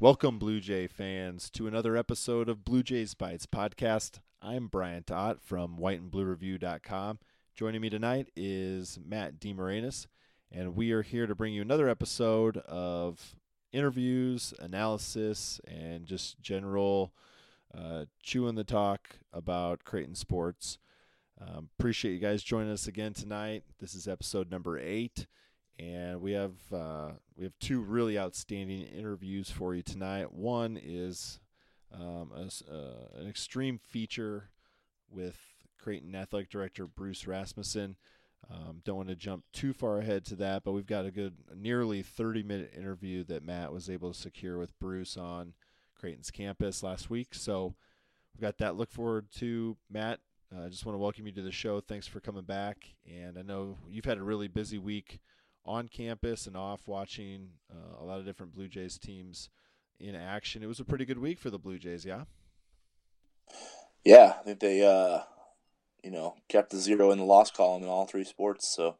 Welcome, Blue Jay fans, to another episode of Blue Jays Bytes podcast. I'm Brian Tott from whiteandbluereview.com. Joining me tonight is Matt DeMarinis, and we are here to bring you another episode of interviews, analysis, and just general uh, chewing the talk about Creighton sports. Um, appreciate you guys joining us again tonight. This is episode number eight and we have uh, we have two really outstanding interviews for you tonight. One is um, a, uh, an extreme feature with Creighton Athletic Director Bruce Rasmussen. Um, don't want to jump too far ahead to that, but we've got a good nearly 30 minute interview that Matt was able to secure with Bruce on Creighton's campus last week. So we've got that. Look forward to Matt. I uh, just want to welcome you to the show. Thanks for coming back. And I know you've had a really busy week on campus and off watching uh, a lot of different Blue Jays teams in action. It was a pretty good week for the Blue Jays, yeah. Yeah, I think they, uh, you know, kept the zero in the loss column in all three sports, so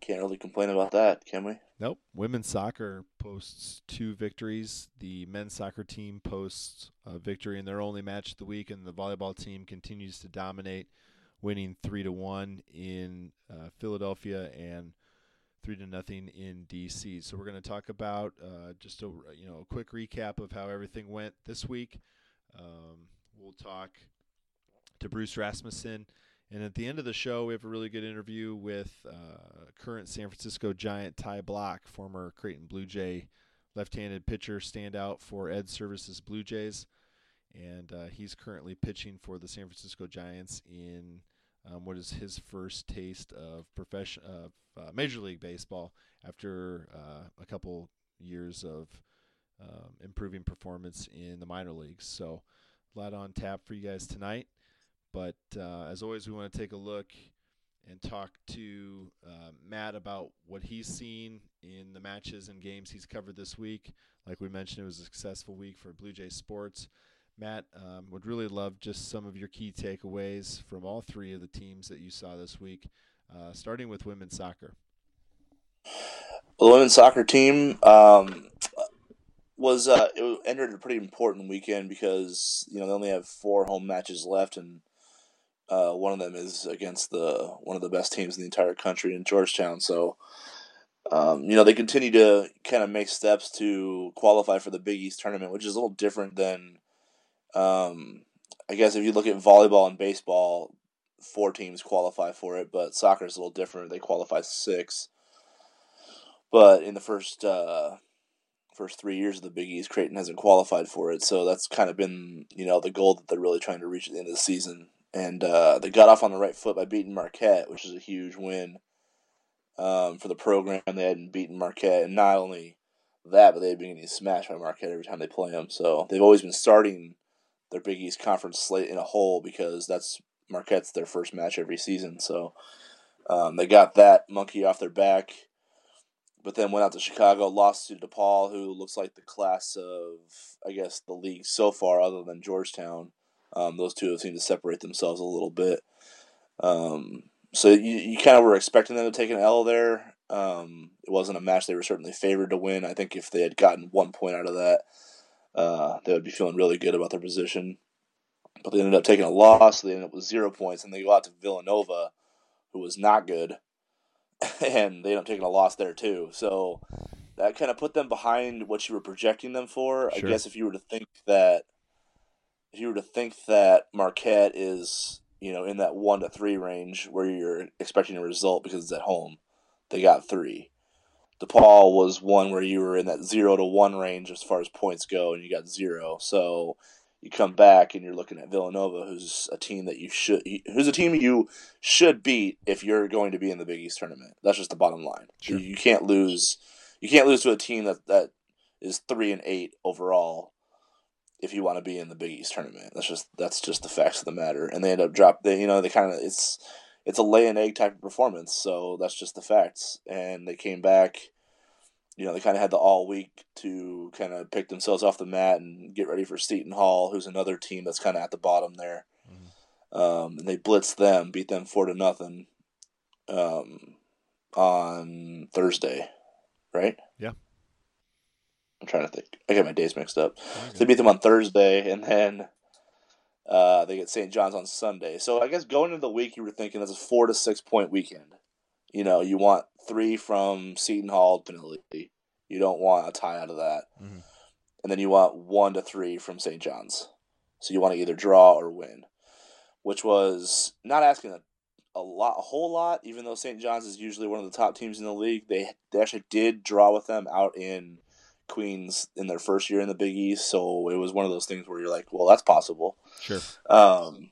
can't really complain about that, can we? Nope. Women's soccer posts two victories. The men's soccer team posts a victory in their only match of the week, and the volleyball team continues to dominate, winning three to one in uh, Philadelphia and three to nothing in DC. So we're going to talk about uh, just a you know a quick recap of how everything went this week. Um, we'll talk to Bruce Rasmussen, and at the end of the show, we have a really good interview with uh, current San Francisco Giant Ty Blach, former Creighton Blue Jay left-handed pitcher, standout for Ed Servais Blue Jays, and uh, he's currently pitching for the San Francisco Giants in um, what is his first taste of profession of uh, Major League Baseball after uh, a couple years of um, improving performance in the minor leagues. So a lot on tap for you guys tonight. But uh, as always, we want to take a look and talk to uh, Matt about what he's seen in the matches and games he's covered this week. Like we mentioned, it was a successful week for Blue Jay Sports. Matt, um, would really love just some of your key takeaways from all three of the teams that you saw this week, uh, starting with women's soccer. Well, the women's soccer team um, was uh, it entered a pretty important weekend because you know they only have four home matches left, and uh, one of them is against the one of the best teams in the entire country in Georgetown. So. Um, you know they continue to kind of make steps to qualify for the Big East tournament, which is a little different than um, I guess if you look at volleyball and baseball, four teams qualify for it, but soccer is a little different. They qualify six. But in the first uh, first three years of the Big East, Creighton hasn't qualified for it, so that's kind of been you know the goal that they're really trying to reach at the end of the season. And uh, they got off on the right foot by beating Marquette, which is a huge win um, for the program. They hadn't beaten Marquette, and not only that, but they've been getting smashed by Marquette every time they play them. So they've always been starting their Big East conference slate in a whole because that's Marquette's their first match every season. So um, they got that monkey off their back, but then went out to Chicago, lost to DePaul, who looks like the class of I guess the league so far, other than Georgetown. Um, those two have seemed to separate themselves a little bit. Um, so you, you kind of were expecting them to take an L there. Um, it wasn't a match they were certainly favored to win. I think if they had gotten one point out of that, uh, they would be feeling really good about their position. But they ended up taking a loss. So they ended up with zero points, and they go out to Villanova, who was not good, and they ended up taking a loss there too. So that kind of put them behind what you were projecting them for. Sure. I guess if you were to think that, if you were to think that Marquette is you know in that one to three range where you're expecting a result because it's at home, they got three. DePaul was one where you were in that zero to one range as far as points go, and you got zero. So you come back and you're looking at Villanova, who's a team that you should, who's a team you should beat if you're going to be in the Big East tournament. That's just the bottom line. Sure. You, you can't lose. You can't lose to a team that that is three and eight overall if you want to be in the Big East tournament. That's just that's just the facts of the matter. And they end up drop. They you know they kind of it's it's a lay and egg type of performance. So that's just the facts. And they came back. You know, they kind of had the all week to kind of pick themselves off the mat and get ready for Seton Hall, who's another team that's kind of at the bottom there. Mm-hmm. Um, and they blitzed them, beat them four to nothing um, on Thursday, right? Yeah. I'm trying to think. I get my days mixed up. So they beat them on Thursday, and then uh, they get St. John's on Sunday. So I guess going into the week, you were thinking that's a four to six point weekend. You know, you want three from Seton Hall, ultimately. You don't want a tie out of that. Mhm. And then you want one to three from St. John's. So you want to either draw or win, which was not asking a, a lot, a whole lot. Even though St. John's is usually one of the top teams in the league, they they actually did draw with them out in Queens in their first year in the Big East. So it was one of those things where you're like, well, that's possible. Sure. Um,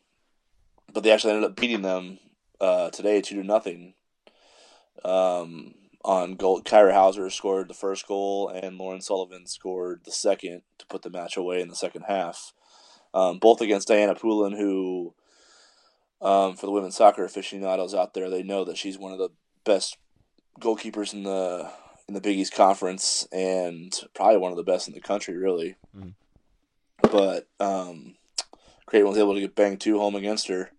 but they actually ended up beating them uh, today two to nothing. Um, on goal, Kyra Hauser scored the first goal, and Lauren Sullivan scored the second to put the match away in the second half. Um, both against Diana Poulin, who, um, for the women's soccer aficionados out there, they know that she's one of the best goalkeepers in the in the Big East Conference, and probably one of the best in the country, really. Mhm. But um, Creighton was able to get banged two home against her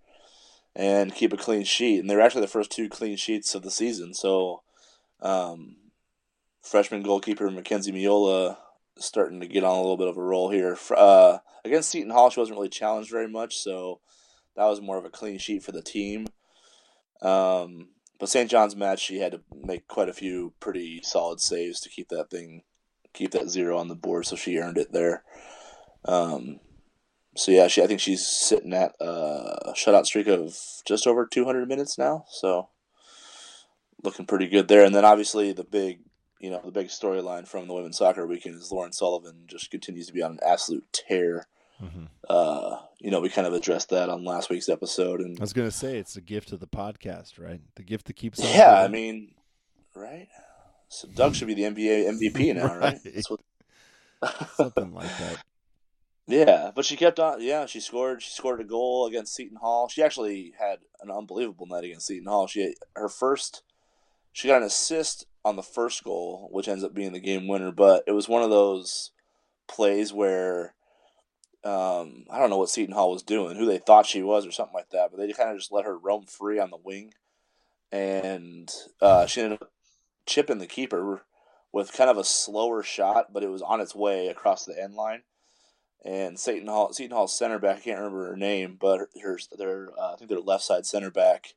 and keep a clean sheet. And they were actually the first two clean sheets of the season. So, um, freshman goalkeeper Mackenzie Miola starting to get on a little bit of a roll here. Uh, against Seton Hall, she wasn't really challenged very much, so that was more of a clean sheet for the team. Um, but St. John's match, she had to make quite a few pretty solid saves to keep that thing, keep that zero on the board. So she earned it there. Um, so yeah, she I think she's sitting at a shutout streak of just over 200 minutes now. So looking pretty good there. And then obviously the big, you know, the big storyline from the women's soccer weekend is Lauren Sullivan just continues to be on an absolute tear. Hmm Uh, you know, we kind of addressed that on last week's episode, and I was gonna say it's a gift to the podcast, right? The gift that keeps. on yeah, I mean, right. So Doug should be the NBA MVP now, right? Right. What. something like that. Yeah, but she kept on. Yeah, she scored. She scored a goal against Seton Hall. She actually had an unbelievable night against Seton Hall. She her first, she got an assist on the first goal, which ends up being the game winner. But it was one of those plays where, um, I don't know what Seton Hall was doing, who they thought she was, or something like that. But they kind of just let her roam free on the wing, and uh, she ended up chipping the keeper with kind of a slower shot, but it was on its way across the end line and Seton Hall Seton Hall's center back. I can't remember her name, but her, their uh, I think their left side center back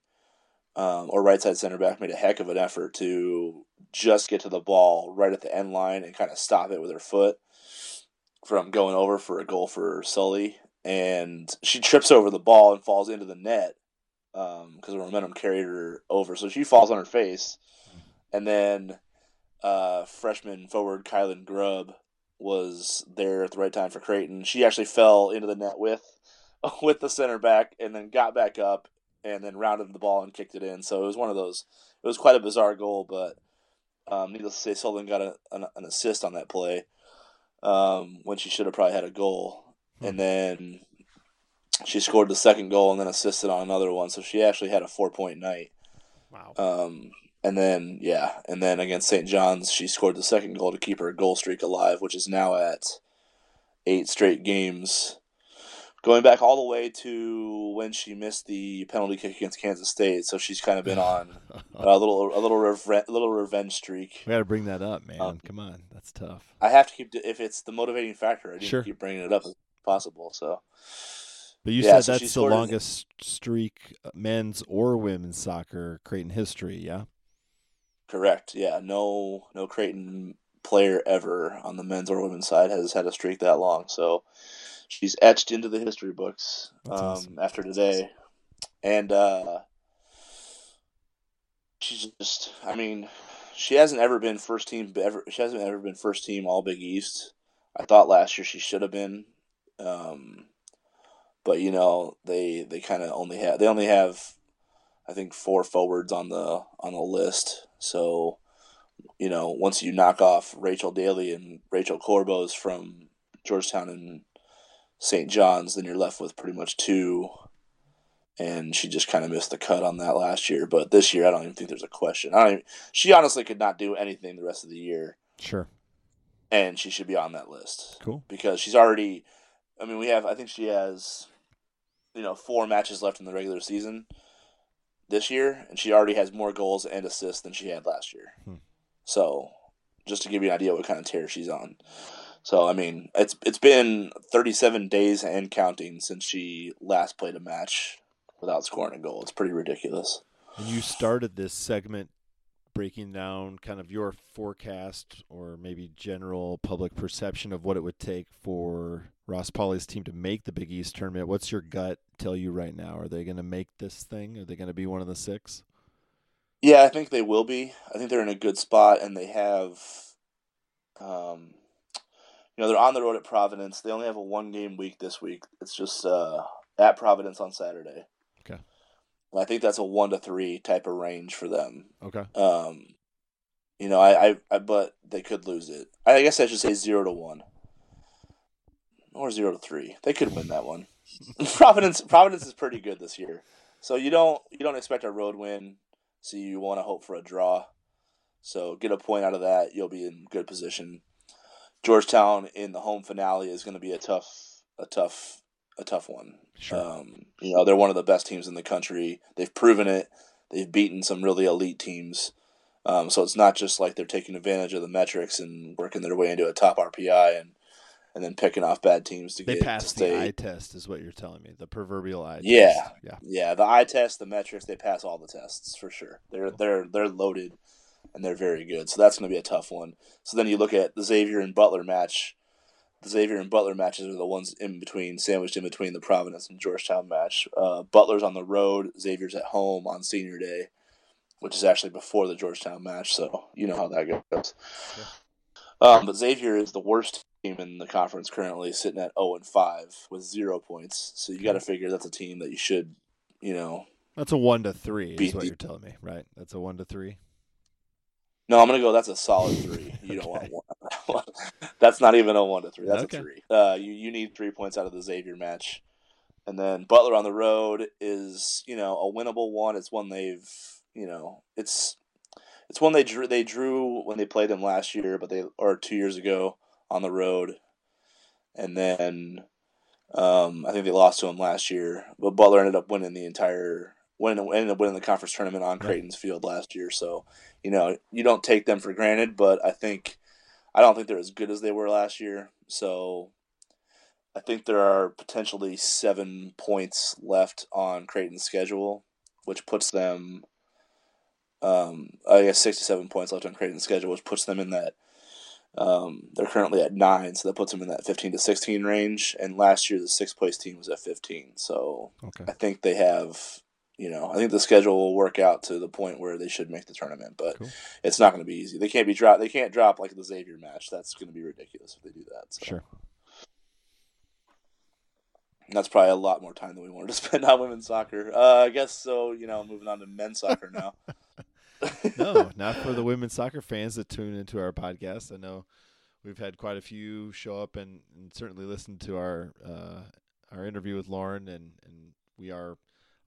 um, or right side center back made a heck of an effort to just get to the ball right at the end line and kind of stop it with her foot from going over for a goal for Sully. And she trips over the ball and falls into the net because the momentum carried her over. So she falls on her face, and then uh, freshman forward Kylan Grubb was there at the right time for Creighton. She actually fell into the net with with the center back and then got back up and then rounded the ball and kicked it in. So it was one of those. It was quite a bizarre goal, but um, needless to say, Sullivan got a, an, an assist on that play um, when she should have probably had a goal. And then she scored the second goal and then assisted on another one. So she actually had a four point night. Wow. Um, and then yeah, and then against St. John's, she scored the second goal to keep her goal streak alive, which is now at eight straight games. Going back all the way to when she missed the penalty kick against Kansas State, so she's kind of been on a little a little reve- little revenge streak. we got to bring that up, man. Um, Come on, that's tough. I have to keep if it's the motivating factor. I need Sure. to keep bringing it up as possible. So But you yeah, said so that's the longest streak, uh, men's or women's soccer Creighton history. Yeah. correct, yeah, no no Creighton player ever on the men's or women's side has had a streak that long. So she's etched into the history books um, awesome. after today, and uh, she's just. I mean, she hasn't ever been first team. Ever she hasn't ever been first team All Big East. I thought last year she should have been, um, but you know they they kind of only have they only have, I think four forwards on the on the list. So, you know, once you knock off Rachel Daly and Rachel Corboz from Georgetown and St. John's, then you're left with pretty much two. And she just kind of missed the cut on that last year. But this year, I don't even think there's a question. I don't. Even, she honestly could not do anything the rest of the year, Sure. and she should be on that list Cool. because she's already. I mean, we have. I think she has, you know, four matches left in the regular season this year, and she already has more goals and assists than she had last year. Hmm. So, just to give you an idea what kind of tear she's on. So I mean, it's it's been 37 days and counting since she last played a match without scoring a goal. It's pretty ridiculous. And you started this segment breaking down kind of your forecast or maybe general public perception of what it would take for Ross Pauly's team to make the Big East tournament. What's your gut tell you right now? Are they going to make this thing? Are they going to be one of the six? Yeah, I think they will be. I think they're in a good spot, and they have, um, you know, they're on the road at Providence. They only have a one game week this week. It's just uh, at Providence on Saturday. Okay. I think that's a one to three type of range for them. Okay. Um, you know, I, I, I, but they could lose it. I guess I should say zero to one, or zero to three. They could win that one. Providence, Providence is pretty good this year, so you don't you don't expect a road win. So you want to hope for a draw. So get a point out of that, you'll be in good position. Georgetown in the home finale is going to be a tough, a tough, a tough one. Sure. Um, you know, they're one of the best teams in the country. They've proven it. They've beaten some really elite teams. Um, so it's not just like they're taking advantage of the metrics and working their way into a top RPI and and then picking off bad teams to they get pass to the eye test, is what you're telling me. The proverbial eye Yeah. test. Yeah. Yeah, the eye test, the metrics, they pass all the tests for sure. They're they're they're loaded and they're very good. So that's going to be a tough one. So then you look at the Xavier and Butler match. The Xavier and Butler matches are the ones in between, sandwiched in between the Providence and Georgetown match. Uh, Butler's on the road, Xavier's at home on Senior Day, which is actually before the Georgetown match. So you know how that goes. Um, but Xavier is the worst team in the conference currently, sitting at zero and five with zero points. So you got to figure that's a team that you should, you know. That's a one to three, is what the- you're telling me, right? That's a one to three. No, I'm gonna go. That's a solid three. You don't Okay. want one. that's not even a one to three. That's Okay. a three. Uh, you you need three points out of the Xavier match, and then Butler on the road is you know a winnable one. It's one they've you know it's it's one they drew they drew when they played them last year, but they or two years ago on the road, and then um, I think they lost to them last year. But Butler ended up winning the entire winning ended up winning the conference tournament on. Creighton's field last year. So you know you don't take them for granted, but I think I don't think they're as good as they were last year. So I think there are potentially seven points left on Creighton's schedule, which puts them. Um, I guess sixty-seven points left on Creighton's schedule, which puts them in that. Um, they're currently at nine, so that puts them in that fifteen to sixteen range. And last year, the sixth place team was at fifteen. So Okay. I think they have, you know, I think the schedule will work out to the point where they should make the tournament, but Cool. it's not going to be easy. They can't be drop. They can't drop like the Xavier match. That's going to be ridiculous if they do that. So. Sure. And That's probably a lot more time than we wanted to spend on women's soccer. Uh, I guess so. You know, moving on to men's soccer now. no, not for the women's soccer fans that tune into our podcast. I know we've had quite a few show up and, and certainly listen to our uh, our interview with Lauren, and, and we are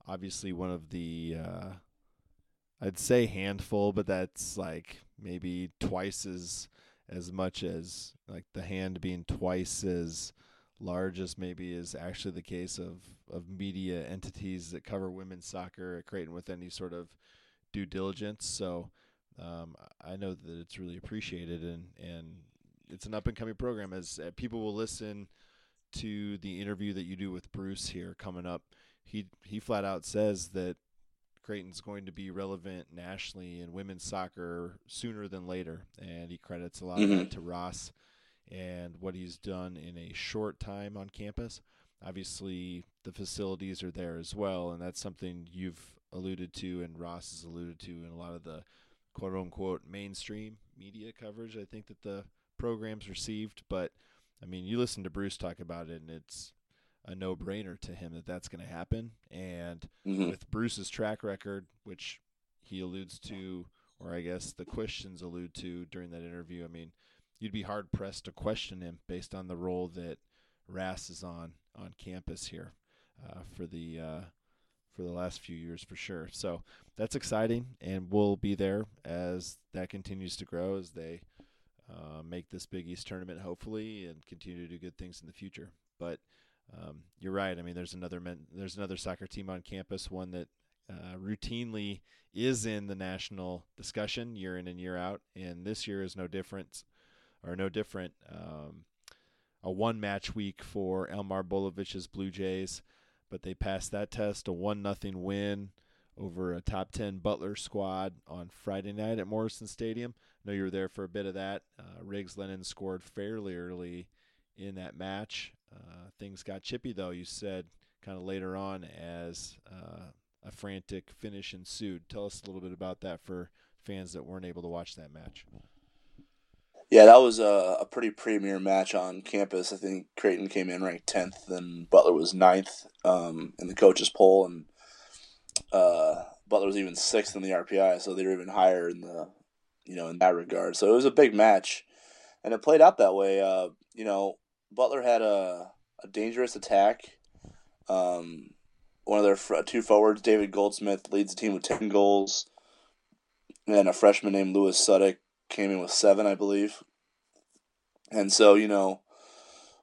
obviously one of the uh, I'd say handful, but that's like maybe twice as as much as like the hand being twice as large as maybe is actually the case of of media entities that cover women's soccer at Creighton with any sort of due diligence. So um, I know that it's really appreciated, and and it's an up and coming program. As uh, people will listen to the interview that you do with Bruce here coming up, he he flat out says that Creighton's going to be relevant nationally in women's soccer sooner than later, and he credits a lot of that mm-hmm. to Ross and what he's done in a short time on campus. Obviously, the facilities are there as well, and that's something you've alluded to and Ross has alluded to in a lot of the quote unquote mainstream media coverage I think that the program's received. But I mean, you listen to Bruce talk about it, and it's a no brainer to him that that's going to happen. And Mhm. with Bruce's track record, which he alludes to, or I guess the questions allude to during that interview, I mean, you'd be hard pressed to question him based on the role that Ras is on on campus here uh, for the uh, for the last few years for sure. So that's exciting, and we'll be there as that continues to grow as they uh, make this Big East tournament hopefully and continue to do good things in the future. But um, you're right. I mean, there's another men, there's another soccer team on campus, one that uh, routinely is in the national discussion year in and year out, and this year is no different, or no different. Um, a one match week for Elmar Bolowich's Blue Jays, but they passed that test a one nothing win over a top 10 Butler squad on Friday night at Morrison Stadium. I know you were there for a bit of that. Uh, Riggs Lennon scored fairly early in that match. Uh, things got chippy, though, you said kind of later on as uh, a frantic finish ensued. Tell us a little bit about that for fans that weren't able to watch that match. Yeah, that was a, a pretty premier match on campus. I think Creighton came in ranked 10th and Butler was 9th um, in the coaches' poll, and uh, Butler was even sixth in the RPI, so they were even higher in the, you know, in that regard. So it was a big match, and it played out that way. Uh, you know, Butler had a, a dangerous attack. Um, one of their fr- two forwards, David Goldsmith, leads the team with ten goals, and a freshman named Lewis Suddick came in with seven, I believe. And so you know,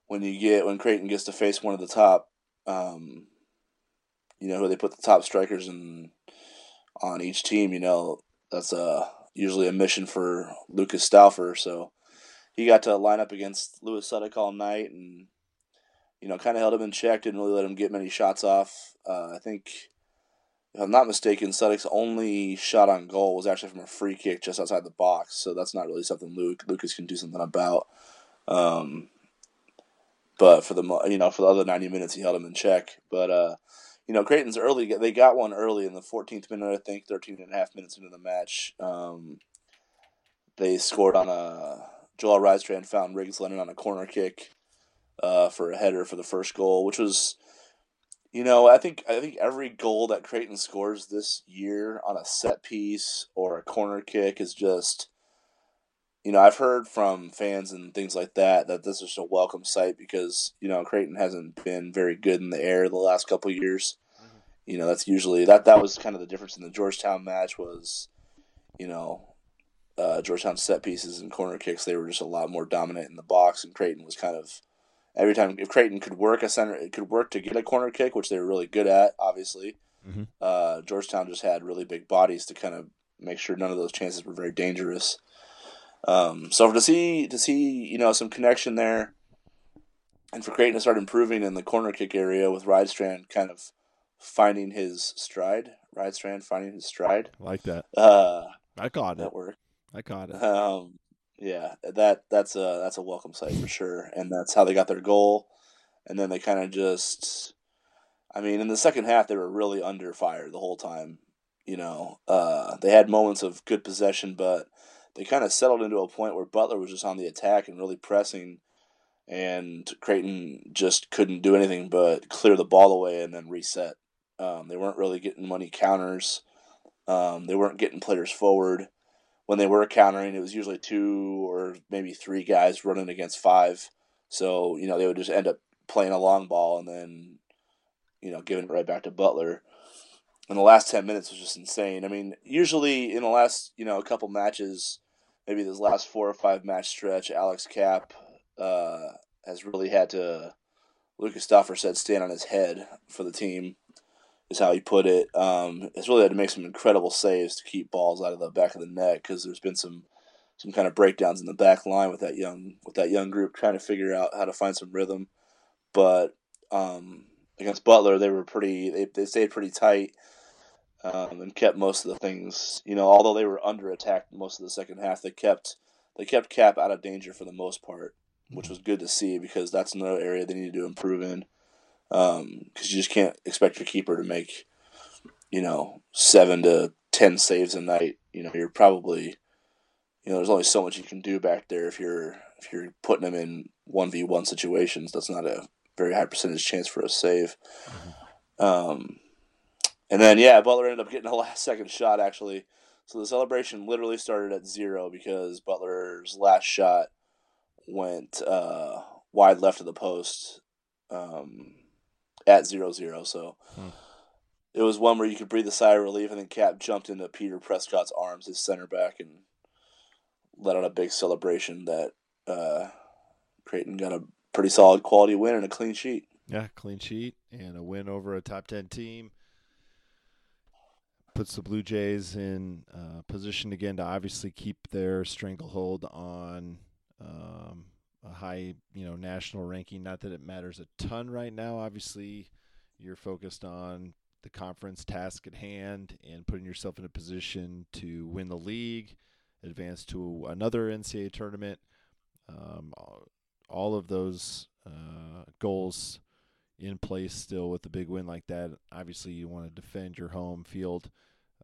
when you get when Creighton gets to face one of the top, um, you know who they put the top strikers in on each team. You know that's a usually a mission for Lucas Stauffer. So he got to line up against Lewis Suddick all night and you know kind of held him in check. Didn't really let him get many shots off. Uh, I think if I'm not mistaken, Suddick's only shot on goal was actually from a free kick just outside the box. So that's not really something Luke Lucas can do something about. Um, but for the you know for the other 90 minutes he held him in check. But uh, you know, Creighton's early. They got one early in the 14th minute, I think, 13 and a half minutes into the match. Um, they scored on a Joel Rydstrand found Riggs Lennon on a corner kick uh, for a header for the first goal, which was, you know, I think I think every goal that Creighton scores this year on a set piece or a corner kick is just you know, I've heard from fans and things like that that this is a welcome sight because you know Creighton hasn't been very good in the air the last couple years. Mm-hmm. You know, that's usually that that was kind of the difference in the Georgetown match was, you know, uh, Georgetown set pieces and corner kicks they were just a lot more dominant in the box, and Creighton was kind of every time if Creighton could work a center, it could work to get a corner kick, which they were really good at, obviously. Mm-hmm. Uh, Georgetown just had really big bodies to kind of make sure none of those chances were very dangerous. Um, so to see to see you know some connection there, and for Creighton to start improving in the corner kick area with Rydstrand kind of finding his stride, Rydstrand finding his stride. I like that. Uh, I caught that work. I caught it. Um, yeah, that that's a that's a welcome sight for sure, and that's how they got their goal. And then they kind of just, I mean, in the second half they were really under fire the whole time. You know, uh, they had moments of good possession, but they kind of settled into a point where Butler was just on the attack and really pressing, and Creighton just couldn't do anything but clear the ball away and then reset. Um, they weren't really getting money counters. Um, they weren't getting players forward. When they were countering, it was usually two or maybe three guys running against five. So, you know, they would just end up playing a long ball and then, you know, giving it right back to Butler. And the last 10 minutes was just insane. I mean, usually in the last, you know, a couple matches, maybe this last four or five match stretch, Alex Kapp uh, has really had to. Lucas Stauffer said stand on his head for the team, is how he put it. Um, it's really had to make some incredible saves to keep balls out of the back of the net because there's been some some kind of breakdowns in the back line with that young with that young group trying to figure out how to find some rhythm. But um, against Butler, they were pretty. They, they stayed pretty tight um, and kept most of the things. You know, although they were under attack most of the second half, they kept they kept Kapp out of danger for the most part, which was good to see because that's another area they needed to improve in. Because um, you just can't expect your keeper to make, you know, seven to ten saves a night. You know, you're probably, you know, there's only so much you can do back there if you're if you're putting them in one v one situations. That's not a very high percentage chance for a save. Mm-hmm. Um, and then yeah, Butler ended up getting a last second shot actually. So the celebration literally started at zero because Butler's last shot went uh, wide left of the post um, at zero zero. So hmm. it was one where you could breathe a sigh of relief, and then Kapp jumped into Peter Prescott's arms, his center back, and let out a big celebration that uh, Creighton got a pretty solid quality win and a clean sheet. Yeah, clean sheet and a win over a top ten team puts the Blue Jays in uh, position again to obviously keep their stranglehold on um, a high, you know, national ranking. Not that it matters a ton right now. Obviously, you're focused on the conference task at hand and putting yourself in a position to win the league, advance to another NCAA tournament. Um, all of those uh, goals in place still with a big win like that. Obviously, you want to defend your home field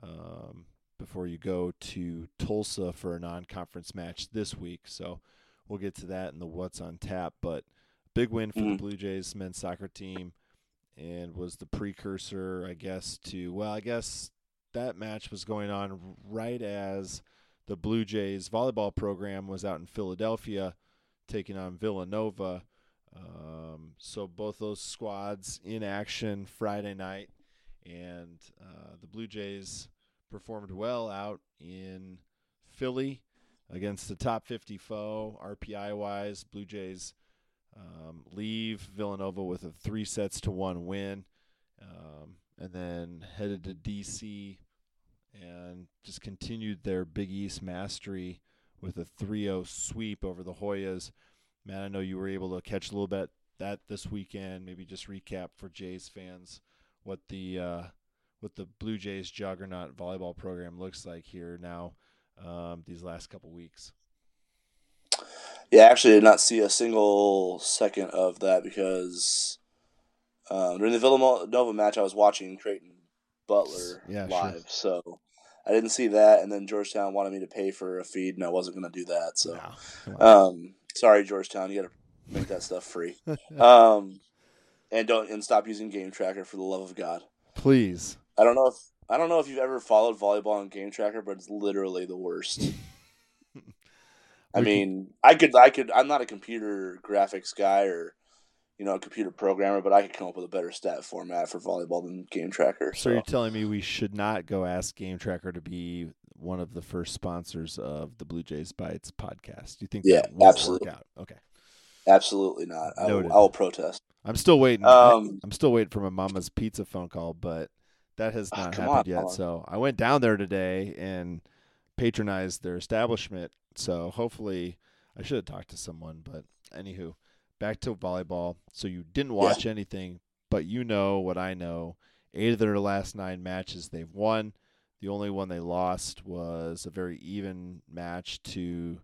um, before you go to Tulsa for a non-conference match this week. So we'll get to that in the what's on tap. But big win for mm-hmm. the Blue Jays men's soccer team, and was the precursor, I guess, to well, I guess that match was going on right as the Blue Jays volleyball program was out in Philadelphia taking on Villanova. Um, so both those squads in action Friday night, and uh, the Blue Jays performed well out in Philly against the top 50 foe RPI wise. Blue Jays um, leave Villanova with a three sets to one win, um, and then headed to DC and just continued their Big East mastery with a 3-0 sweep over the Hoyas. Matt, I know you were able to catch a little bit that this weekend. Maybe just recap for Jays fans what the uh, what the Blue Jays juggernaut volleyball program looks like here now um, these last couple weeks. Yeah, actually, I did not see a single second of that because um, during the Villanova match, I was watching Creighton Butler yeah, live, sure. so I didn't see that. And then Georgetown wanted me to pay for a feed, and I wasn't going to do that. So, um, sorry, Georgetown, you got to make that stuff free. Um, and don't and stop using Game Tracker for the love of God, please. I don't know if I don't know if you've ever followed volleyball on Game Tracker, but it's literally the worst. I mean, I could, I could, I'm not a computer graphics guy or, you know, a computer programmer, but I could come up with a better stat format for volleyball than Game Tracker. So, so you're telling me we should not go ask Game Tracker to be one of the first sponsors of the Blue Jays Bytes podcast? Do you think? Yeah, absolutely. Not. Okay. Absolutely not. I will, I will, protest. I'm still waiting. Um, I'm still waiting for my mama's pizza phone call, but that has ah, not happened on, yet. So I went down there today and patronized their establishment. So hopefully, I should have talked to someone. But anywho, back to volleyball. So you didn't watch yeah. anything, but you know what I know. Eight of their last nine matches they've won. The only one they lost was a very even match to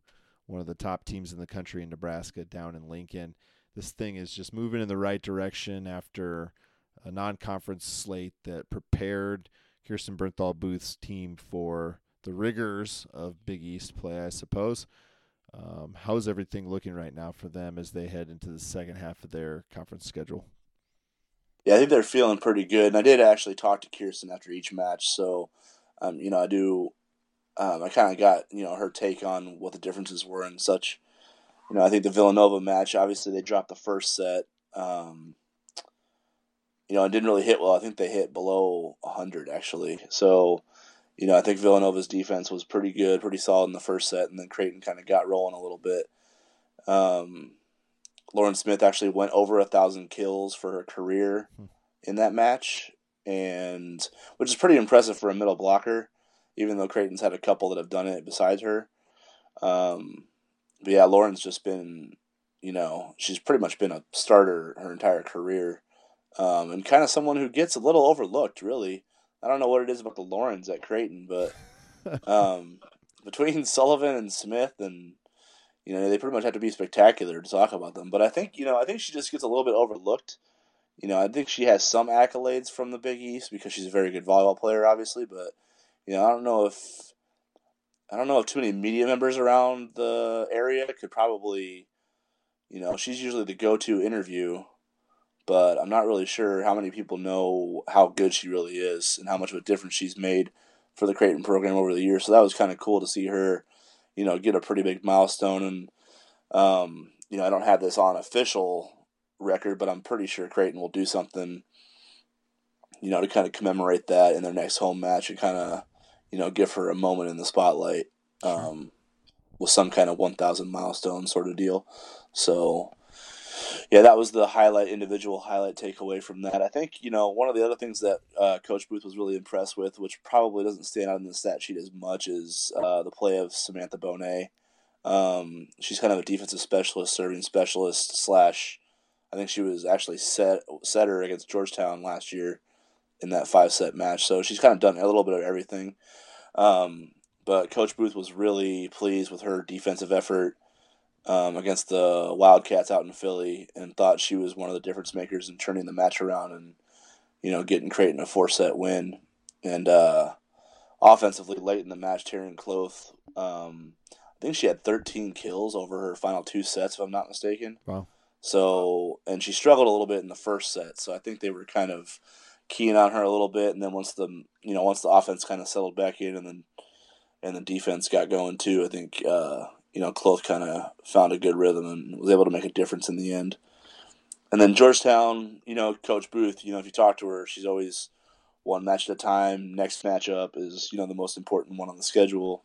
one of the top teams in the country in Nebraska down in Lincoln. This thing is just moving in the right direction after a non-conference slate that prepared Kirsten Bernthal Booth's team for the rigors of Big East play, I suppose. Um, how's everything looking right now for them as they head into the second half of their conference schedule? Yeah, I think they're feeling pretty good. And I did actually talk to Kirsten after each match, so um, you know I do. Um, I kind of got you know her take on what the differences were and such. You know, I think the Villanova match. Obviously, they dropped the first set. Um, you know, it didn't really hit well. I think they hit below 100 actually. So, you know, I think Villanova's defense was pretty good, pretty solid in the first set, and then Creighton kind of got rolling a little bit. Um, Lauren Smith actually went over a thousand kills for her career hmm. in that match, and which is pretty impressive for a middle blocker, even though Creighton's had a couple that have done it besides her. Um, but yeah, Lauren's just been, you know, she's pretty much been a starter her entire career um, and kind of someone who gets a little overlooked. Really, I don't know what it is about the Laurens at Creighton, but um, between Sullivan and Smith, and you know, they pretty much have to be spectacular to talk about them. But I think you know, I think she just gets a little bit overlooked. You know, I think she has some accolades from the Big East because she's a very good volleyball player, obviously. But you know, I don't know if I don't know if too many media members around the area could probably, you know, she's usually the go-to interview but I'm not really sure how many people know how good she really is and how much of a difference she's made for the Creighton program over the years. So that was kind of cool to see her, you know, get a pretty big milestone. And, um, you know, I don't have this on official record, but I'm pretty sure Creighton will do something, you know, to kind of commemorate that in their next home match and kind of, you know, give her a moment in the spotlight um, with some kind of 1,000 milestone sort of deal. So, yeah, that was the highlight, individual highlight takeaway from that. I think you know one of the other things that uh, Coach Booth was really impressed with, which probably doesn't stand out in the stat sheet as much, is uh, the play of Samantha Bonet. Um, she's kind of a defensive specialist, serving specialist slash. I think she was actually set setter against Georgetown last year in that five set match. So she's kind of done a little bit of everything. Um, but Coach Booth was really pleased with her defensive effort um, against the Wildcats out in Philly and thought she was one of the difference makers in turning the match around and you know getting Creighton a four set win. And uh, offensively, late in the match, Taryn Kloth, um, I think she had 13 kills over her final two sets, if I'm not mistaken. Wow. So, and she struggled a little bit in the first set. So I think they were kind of keying on her a little bit, and then once the you know once the offense kind of settled back in, and then and the defense got going too, I think uh, you know, Kloth kind of found a good rhythm and was able to make a difference in the end. And then Georgetown, you know, Coach Booth, you know, if you talk to her, she's always one match at a time. Next matchup is, you know, the most important one on the schedule.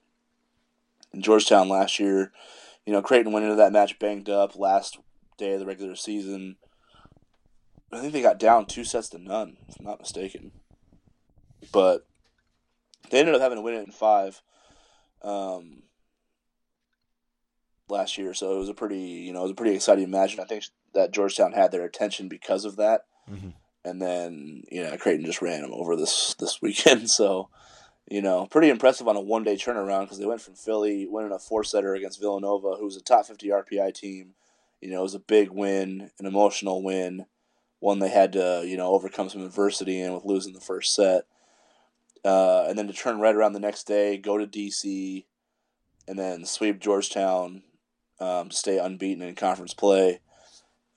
In Georgetown last year, you know, Creighton went into that match banged up last day of the regular season. I think they got down two sets to none, if I'm not mistaken. But they ended up having to win it in five. Um, last year, so it was a pretty you know it was a pretty exciting match, and I think that Georgetown had their attention because of that. Mm-hmm. And then you know Creighton just ran them over this this weekend, so you know pretty impressive on a one day turnaround because they went from Philly winning a four setter against Villanova, who's a top fifty RPI team. You know it was a big win, an emotional win, one they had to you know overcome some adversity in with losing the first set. Uh, and then to turn right around the next day, go to DC, and then sweep Georgetown um, stay unbeaten in conference play.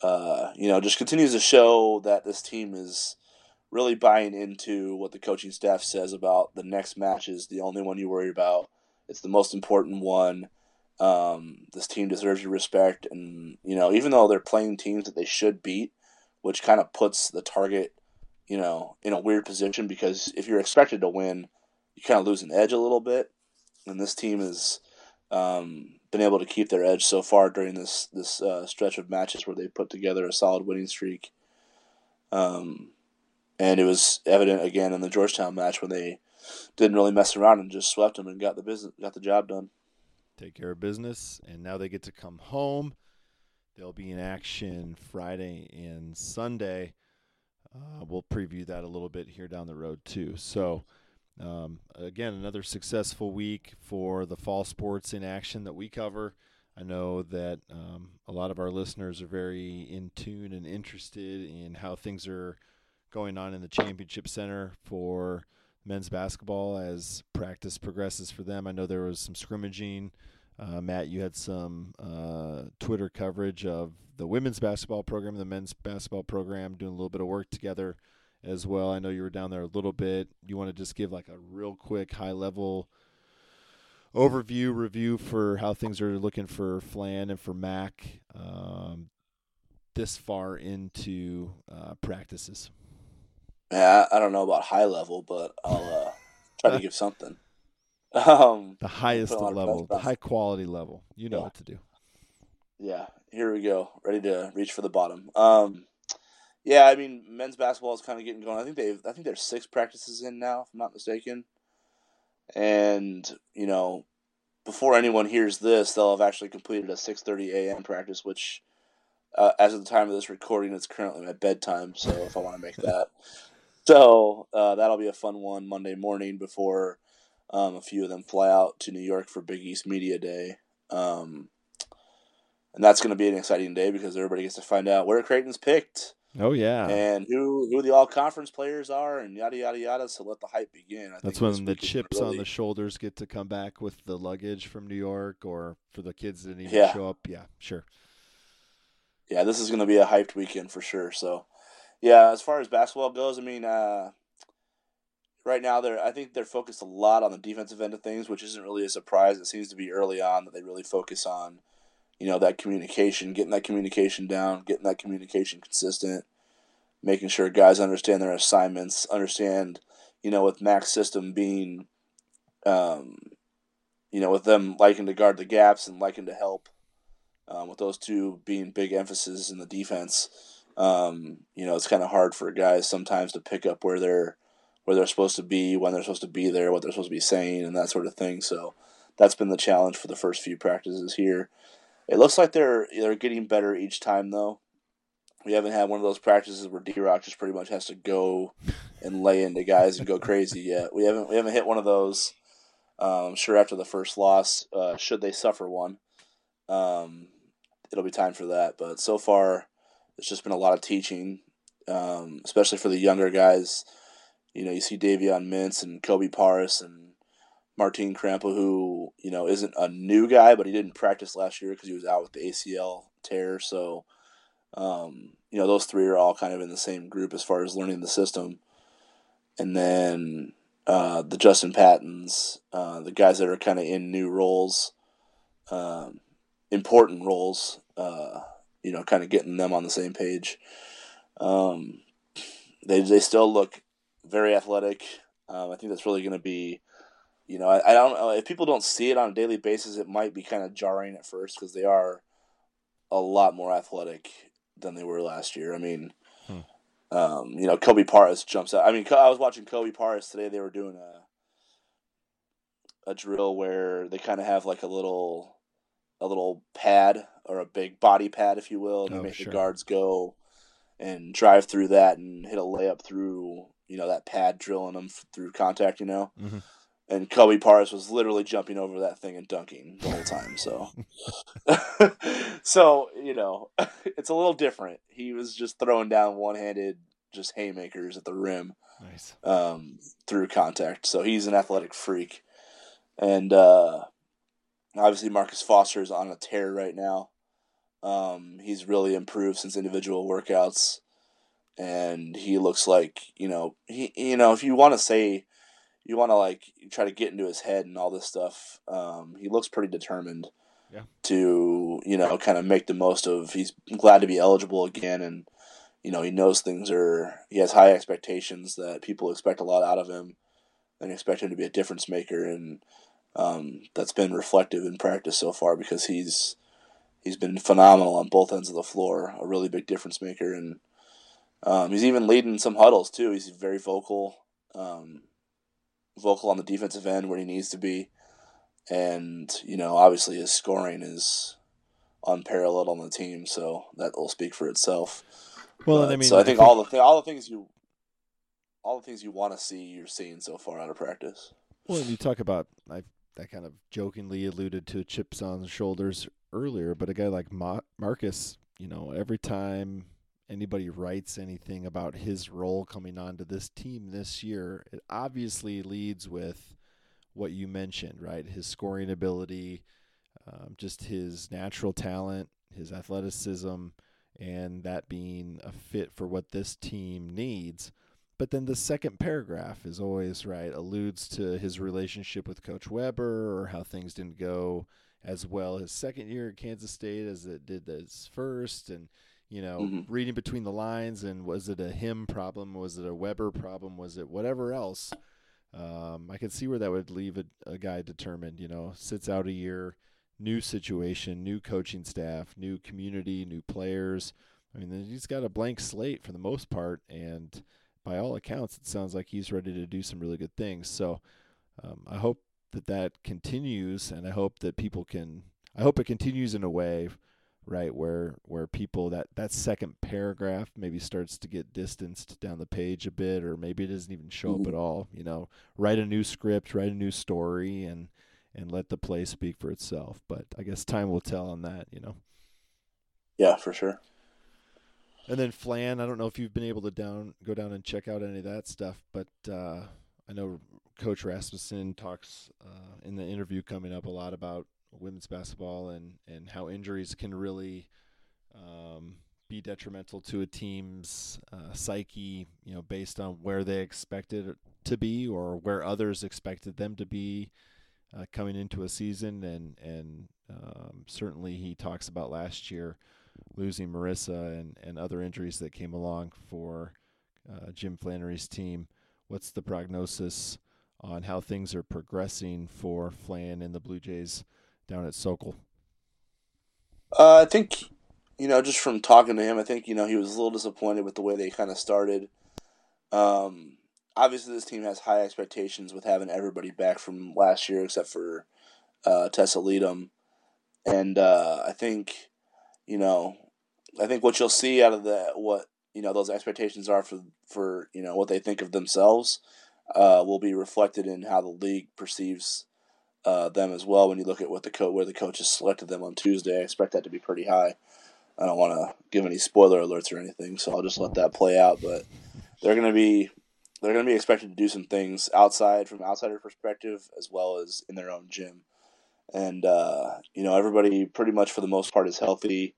Uh, you know, just continues to show that this team is really buying into what the coaching staff says about the next match is the only one you worry about. It's the most important one. Um, this team deserves your respect, and you know, even though they're playing teams that they should beat, which kind of puts the target, you know, in a weird position because if you're expected to win, you kind of lose an edge a little bit. And this team is um, been able to keep their edge so far during this this uh, stretch of matches where they put together a solid winning streak. Um, and it was evident again in the Georgetown match when they didn't really mess around and just swept them and got the business got the job done. Take care of business, and now they get to come home. They'll be in action Friday and Sunday. Uh, we'll preview that a little bit here down the road too. So. Um, again, another successful week for the fall sports in action that we cover. I know that um, a lot of our listeners are very in tune and interested in how things are going on in the championship center for men's basketball as practice progresses for them. I know there was some scrimmaging. Uh, Matt, you had some uh, Twitter coverage of the women's basketball program, the men's basketball program, doing a little bit of work together as well. I know you were down there a little bit. You want to just give like a real quick high level overview review for how things are looking for Flan and for Mac um, this far into uh, practices. Yeah, I don't know about high level, but I'll uh, try to give something. Um, the highest level, the high quality level. You know yeah. what to do. Yeah, here we go. Ready to reach for the bottom. Um, yeah, I mean, men's basketball is kind of getting going. I think they've, I think there's six practices in now, if I'm not mistaken. And you know, before anyone hears this, they'll have actually completed a 6:30 a.m. practice, which, uh, as of the time of this recording, it's currently my bedtime. So if I want to make that, so uh, that'll be a fun one Monday morning before um, a few of them fly out to New York for Big East Media Day. Um, and that's going to be an exciting day because everybody gets to find out where Creighton's picked. Oh yeah, and who who the all conference players are, and yada yada yada. So let the hype begin. I That's when the chips really... on the shoulders get to come back with the luggage from New York, or for the kids that need yeah. to show up. Yeah, sure. Yeah, this is going to be a hyped weekend for sure. So, yeah, as far as basketball goes, I mean, uh, right now they're I think they're focused a lot on the defensive end of things, which isn't really a surprise. It seems to be early on that they really focus on you know that communication, getting that communication down, getting that communication consistent, making sure guys understand their assignments, understand, you know, with Mac's system being, um, you know, with them liking to guard the gaps and liking to help, um, with those two being big emphasis in the defense. Um, you know, it's kind of hard for guys sometimes to pick up where they're where they're supposed to be, when they're supposed to be there, what they're supposed to be saying, and that sort of thing. So that's been the challenge for the first few practices here. It looks like they're they're getting better each time though. We haven't had one of those practices where D Rock just pretty much has to go and lay into guys and go crazy yet. We haven't we haven't hit one of those. Um, sure, after the first loss, uh, should they suffer one, um, it'll be time for that. But so far, it's just been a lot of teaching, um, especially for the younger guys. You know, you see Davion Mintz and Kobe Paras and Martin Krampelj, who you know isn't a new guy, but he didn't practice last year because he was out with the ACL tear. So, um, you know, those three are all kind of in the same group as far as learning the system. And then uh, the Justin Pattons, uh, the guys that are kind of in new roles, um, important roles, uh, you know, kind of getting them on the same page. Um, they they still look very athletic. Um, I think that's really going to be, you know, I, I don't know if people don't see it on a daily basis, it might be kind of jarring at first because they are a lot more athletic than they were last year. I mean, hmm. um, you know, Kobe Paras jumps out. I mean, I was watching Kobe Paras today. They were doing a a drill where they kind of have like a little a little pad or a big body pad, if you will, and oh, make sure. the guards go and drive through that and hit a layup through you know that pad drilling them through contact, you know. Mm-hmm. And Kobe Paras was literally jumping over that thing and dunking the whole time. So, so you know, it's a little different. He was just throwing down one-handed, just haymakers at the rim, nice um, through contact. So he's an athletic freak, and uh, obviously Marcus Foster is on a tear right now. Um, he's really improved since individual workouts and he looks like you know he you know if you want to say you want to like try to get into his head and all this stuff um, he looks pretty determined yeah. to you know kind of make the most of he's glad to be eligible again and you know he knows things are he has high expectations that people expect a lot out of him and expect him to be a difference maker and um, that's been reflective in practice so far because he's he's been phenomenal on both ends of the floor a really big difference maker and um, he's even leading some huddles too. He's very vocal, um, vocal on the defensive end where he needs to be, and you know obviously his scoring is unparalleled on the team, so that will speak for itself. Well, but, I mean, so I think, I think all the th- all the things you all the things you want to see, you're seeing so far out of practice. Well, and you talk about I I kind of jokingly alluded to chips on the shoulders earlier, but a guy like Ma- Marcus, you know, every time anybody writes anything about his role coming onto this team this year, it obviously leads with what you mentioned, right? His scoring ability, um, just his natural talent, his athleticism, and that being a fit for what this team needs. But then the second paragraph is always right, alludes to his relationship with Coach Weber or how things didn't go as well his second year at Kansas State as it did his first. And you know, mm-hmm. reading between the lines and was it a him problem? Was it a Weber problem? Was it whatever else? Um, I could see where that would leave a, a guy determined, you know, sits out a year, new situation, new coaching staff, new community, new players. I mean, he's got a blank slate for the most part, and by all accounts, it sounds like he's ready to do some really good things. So um, I hope that that continues, and I hope that people can. I hope it continues in a way right where where people that that second paragraph maybe starts to get distanced down the page a bit or maybe it doesn't even show mm-hmm. up at all you know? Write a new script write a new story and and let the play speak for itself. But i guess time will tell on that you know? Yeah for sure. And then flan i don't know if you've been able to down go down and check out any of that stuff but uh, i know coach rasmussen talks uh, in the interview coming up a lot about women's basketball and and how injuries can really um, be detrimental to a team's uh, psyche, you know, based on where they expected to be or where others expected them to be uh, coming into a season, and and um, certainly he talks about last year losing Marissa and and other injuries that came along for uh, Jim Flannery's team. What's the prognosis on how things are progressing for Flan and the Blue Jays? Down at Sokol? Uh, I think, you know, just from talking to him, I think you know he was a little disappointed with the way they kind of started. Um, obviously, this team has high expectations with having everybody back from last year, except for uh, Tessa Leadham, and uh, I think, you know, I think what you'll see out of the what you know those expectations are for for you know what they think of themselves uh, will be reflected in how the league perceives uh, them as well. When you look at what the co- where the coaches selected them on Tuesday, I expect that to be pretty high. I don't want to give any spoiler alerts or anything, so I'll just let that play out. But they're going to be they're going to be expected to do some things outside from outsider perspective as well as in their own gym. And uh, you know, everybody pretty much for the most part is healthy.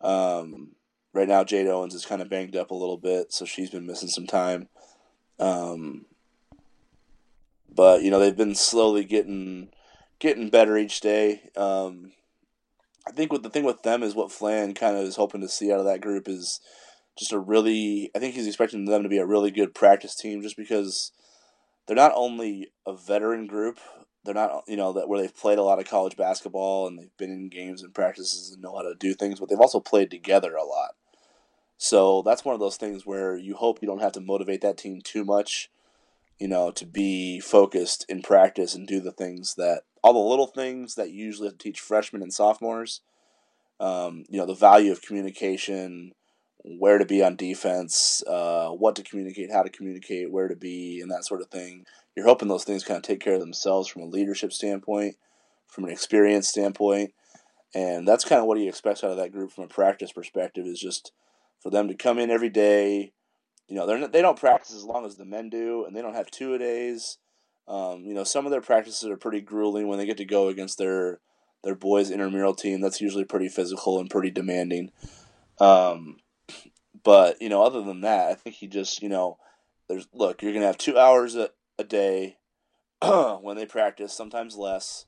Um, right now, Jade Owens is kind of banged up a little bit, so she's been missing some time. Um, but you know, they've been slowly getting getting better each day. Um, I think what the thing with them is what Flan kind of is hoping to see out of that group is just a really. I think he's expecting them to be a really good practice team, just because they're not only a veteran group. They're not, you know, that where they've played a lot of college basketball and they've been in games and practices and know how to do things, but they've also played together a lot. So that's one of those things where you hope you don't have to motivate that team too much, you know, to be focused in practice and do the things that all the little things that you usually have to teach freshmen and sophomores. Um, you know, the value of communication, where to be on defense, uh, what to communicate, how to communicate, where to be, and that sort of thing. You're hoping those things kind of take care of themselves from a leadership standpoint, from an experience standpoint, and that's kind of what he expects out of that group from a practice perspective. Is just for them to come in every day. You know, they're they don't practice as long as the men do, and they don't have two a days. Um, you know, some of their practices are pretty grueling when they get to go against their their boys intramural team. That's usually pretty physical and pretty demanding. Um, but you know, other than that, I think he just you know, there's look, you're gonna have two hours a, a day when they practice, sometimes less.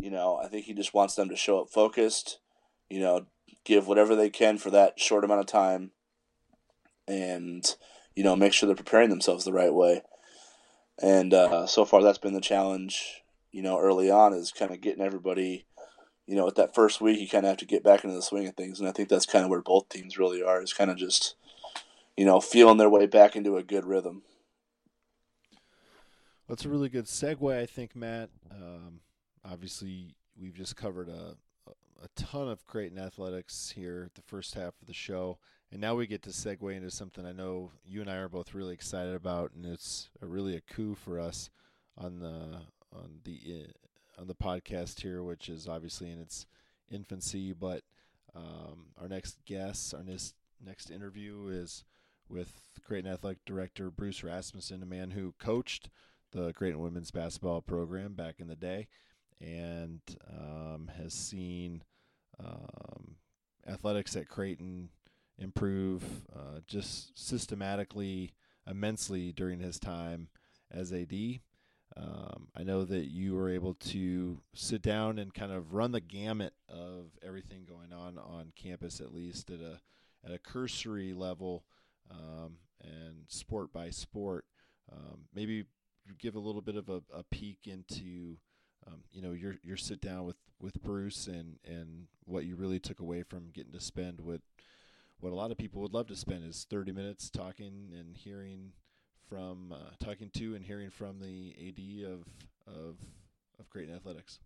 You know, I think he just wants them to show up focused. You know, give whatever they can for that short amount of time, and you know, make sure they're preparing themselves the right way. And uh, so far, that's been the challenge. You know, early on is kind of getting everybody you know, at that first week, you kind of have to get back into the swing of things, and I think that's kind of where both teams really are. Is kind of just, you know, feeling their way back into a good rhythm. That's a really good segue, I think, Matt. Um, obviously, we've just covered a, a ton of Creighton athletics here the first half of the show, and now we get to segue into something I know you and I are both really excited about, and it's a, really a coup for us on the on the on the podcast here, which is obviously in its infancy. But um, our next guest, our next next interview is with Creighton Athletic Director Bruce Rasmussen, a man who coached the Creighton women's basketball program back in the day, and um, has seen um, athletics at Creighton improve uh, just systematically, immensely during his time as AD. Um, I know that you were able to sit down and kind of run the gamut of everything going on on campus, at least at a at a cursory level um, and sport by sport. Um, maybe give a little bit of a, a peek into um, you know your your sit down with, with Bruce and, and what you really took away from getting to spend what what a lot of people would love to spend is 30 minutes talking and hearing from uh, talking to and hearing from the AD of of of Creighton Athletics.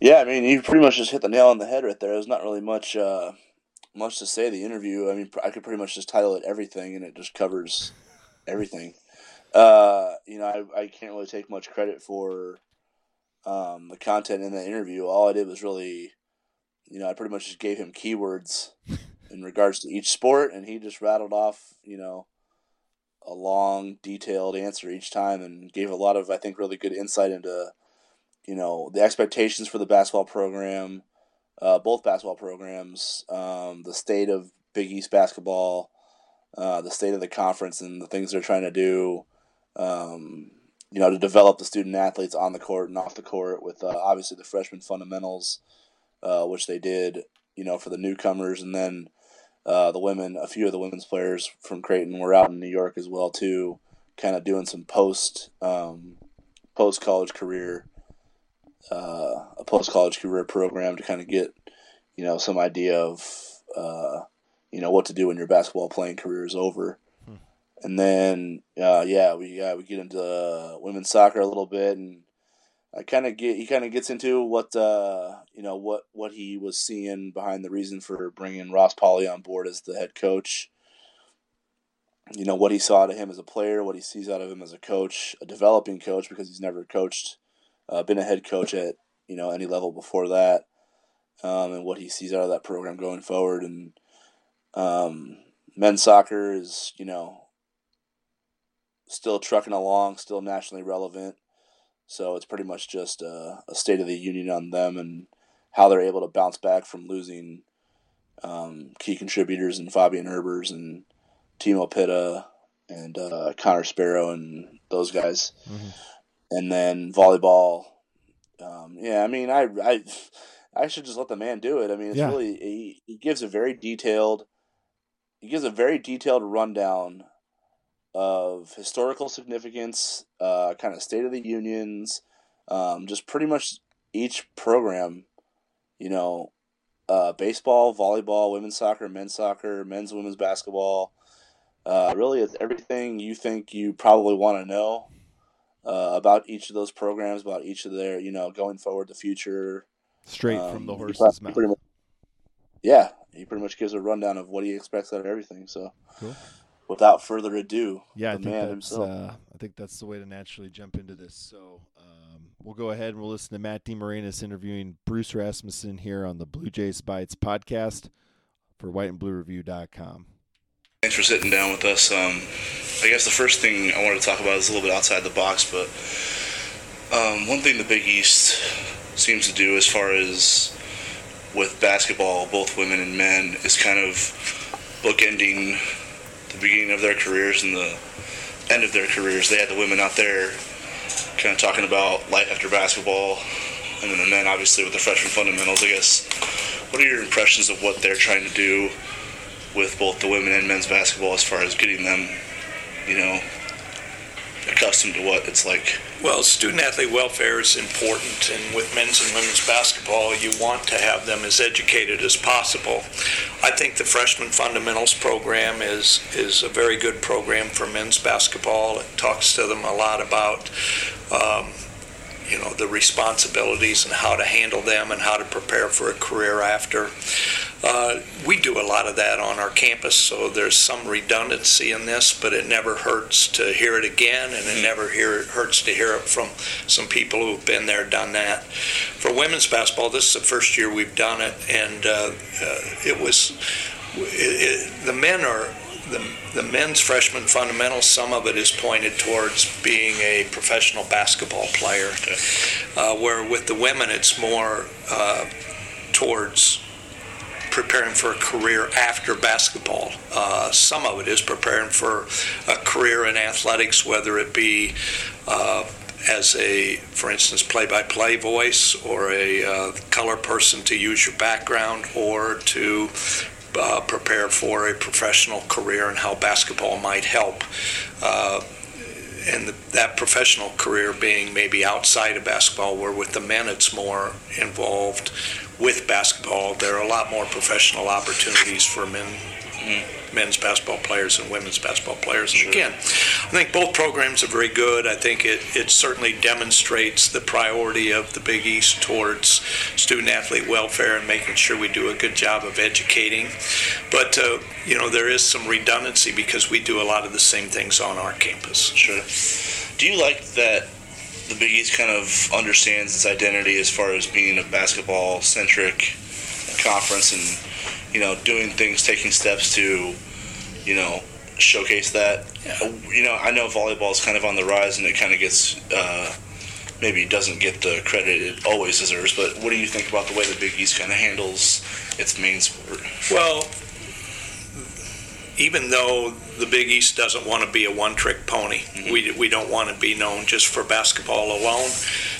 Yeah, I mean, you pretty much just hit the nail on the head right there. There's not really much uh, much to say. The interview, I mean, I could pretty much just title it everything, and it just covers everything. Uh, you know, I, I can't really take much credit for um, the content in the interview. All I did was really, you know, I pretty much just gave him keywords in regards to each sport, and he just rattled off, you know, a long, detailed answer each time and gave a lot of, I think, really good insight into, you know, the expectations for the basketball program, uh, both basketball programs, um, the state of Big East basketball, uh, the state of the conference, and the things they're trying to do, um, you know, to develop the student athletes on the court and off the court with uh, obviously the freshman fundamentals, uh, which they did, you know, for the newcomers, and then uh, the women, a few of the women's players from Creighton were out in New York as well too, kind of doing some post um, post college career uh, a post college career program to kind of get you know some idea of uh, you know what to do when your basketball playing career is over. And then uh, yeah, we yeah we get into women's soccer a little bit, and I kind of get he kind of gets into what uh, you know what what he was seeing behind the reason for bringing Ross Pauly on board as the head coach. You know what he saw to him as a player, what he sees out of him as a coach, a developing coach because he's never coached, uh, been a head coach at you know any level before that, um, and what he sees out of that program going forward. And um, men's soccer is you know still trucking along, still nationally relevant. So it's pretty much just a, a, state of the union on them and how they're able to bounce back from losing um, key contributors and Fabian Herbers and Timo Pitter and uh, Connor Sparrow and those guys. Mm-hmm. And then volleyball. Um, yeah, I mean, I, I, I should just let the man do it. I mean, it's yeah. really he, he gives a very detailed, he gives a very detailed rundown of historical significance, uh, kind of state of the unions, um, just pretty much each program, you know, uh, baseball, volleyball, women's soccer, men's soccer, men's women's basketball. Uh, really, it's everything you think you probably want to know uh, about each of those programs, about each of their, you know, going forward, the future. Straight um, from the horse's mouth. Much, yeah, he pretty much gives a rundown of what he expects out of everything. So, cool without further ado, yeah, I think that's uh, I think that's the way to naturally jump into this. So um, we'll go ahead and we'll listen to Matt DeMarinis interviewing Bruce Rasmussen here on the Blue Jays Bytes podcast for whiteandbluereview.com. Thanks for sitting down with us. Um, I guess the first thing I wanted to talk about is a little bit outside the box, but um, one thing the Big East seems to do as far as with basketball, both women and men, is kind of bookending beginning of their careers and the end of their careers. They had the women out there kind of talking about life after basketball, and then the men obviously with the freshman fundamentals. I guess. What are your impressions of what they're trying to do with both the women and men's basketball as far as getting them, you know, accustomed to what it's like? Well, student athlete welfare is important, and with men's and women's basketball, you want to have them as educated as possible. I think the freshman fundamentals program is is a very good program for men's basketball. It talks to them a lot about. Um, you know the responsibilities and how to handle them and how to prepare for a career after. Uh, we do a lot of that on our campus, so there's some redundancy in this, but it never hurts to hear it again, and it mm-hmm. never hear, hurts to hear it from some people who've been there, done that. For women's basketball, this is the first year we've done it, and uh, uh, it was it, it, the men are the, the men's freshman fundamentals, some of it is pointed towards being a professional basketball player, uh, where with the women it's more uh, towards preparing for a career after basketball. Uh, some of it is preparing for a career in athletics, whether it be uh, as a, for instance, play-by-play voice or a uh, color person to use your background or to uh, prepare for a professional career and how basketball might help. Uh, and the, that professional career being maybe outside of basketball, where with the men it's more involved with basketball. There are a lot more professional opportunities for men. Mm men's basketball players and women's basketball players. And again, I think both programs are very good. I think it, it certainly demonstrates the priority of the Big East towards student athlete welfare and making sure we do a good job of educating. But, uh, you know, there is some redundancy because we do a lot of the same things on our campus. Sure. Do you like that the Big East kind of understands its identity as far as being a basketball centric conference and you know, doing things, taking steps to, you know, showcase that. Yeah. You know, I know volleyball is kind of on the rise, and it kind of gets uh, maybe doesn't get the credit it always deserves. But what do you think about the way the Big East kind of handles its main sport? Well, even though the Big East doesn't want to be a one-trick pony, mm-hmm. we we don't want to be known just for basketball alone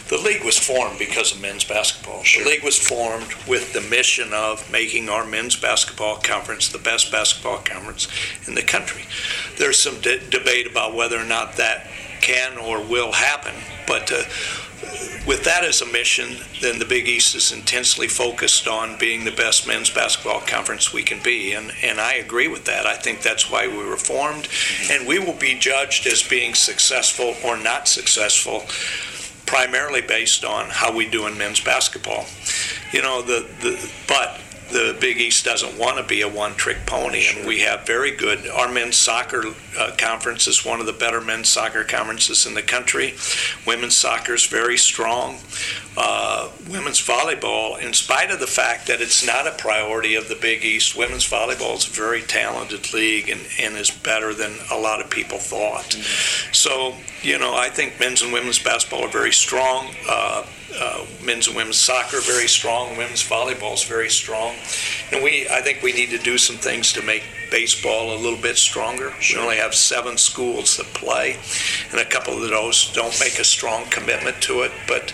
the league was formed because of men's basketball. Sure. The league was formed with the mission of making our men's basketball conference the best basketball conference in the country. There's some de- debate about whether or not that can or will happen, but uh, with that as a mission, then the Big East is intensely focused on being the best men's basketball conference we can be. And, and I agree with that. I think that's why we were formed. Mm-hmm. And we will be judged as being successful or not successful primarily based on how we do in men's basketball. You know, the, the but the Big East doesn't want to be a one-trick pony, and we have very good. Our men's soccer uh, conference is one of the better men's soccer conferences in the country. Women's soccer is very strong. Uh, women's volleyball, in spite of the fact that it's not a priority of the Big East, women's volleyball is a very talented league and, and is better than a lot of people thought. Mm-hmm. So, you know, I think men's and women's basketball are very strong. Uh, uh, men's and women's soccer very strong. Women's volleyball is very strong, and we I think we need to do some things to make baseball a little bit stronger. Sure. We only have seven schools that play, and a couple of those don't make a strong commitment to it. But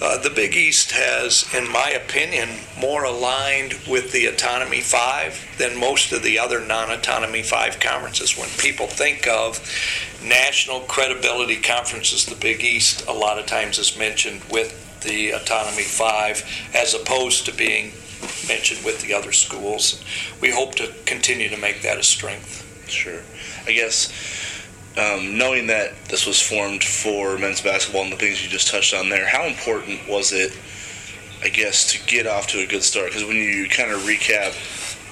uh, the Big East has, in my opinion, more aligned with the Autonomy Five than most of the other non-Autonomy Five conferences. When people think of national credibility conferences, the Big East a lot of times is mentioned with the Autonomy Five, as opposed to being mentioned with the other schools. We hope to continue to make that a strength. Sure. I guess um, knowing that this was formed for men's basketball and the things you just touched on there, how important was it, I guess, to get off to a good start? Because when you kind of recap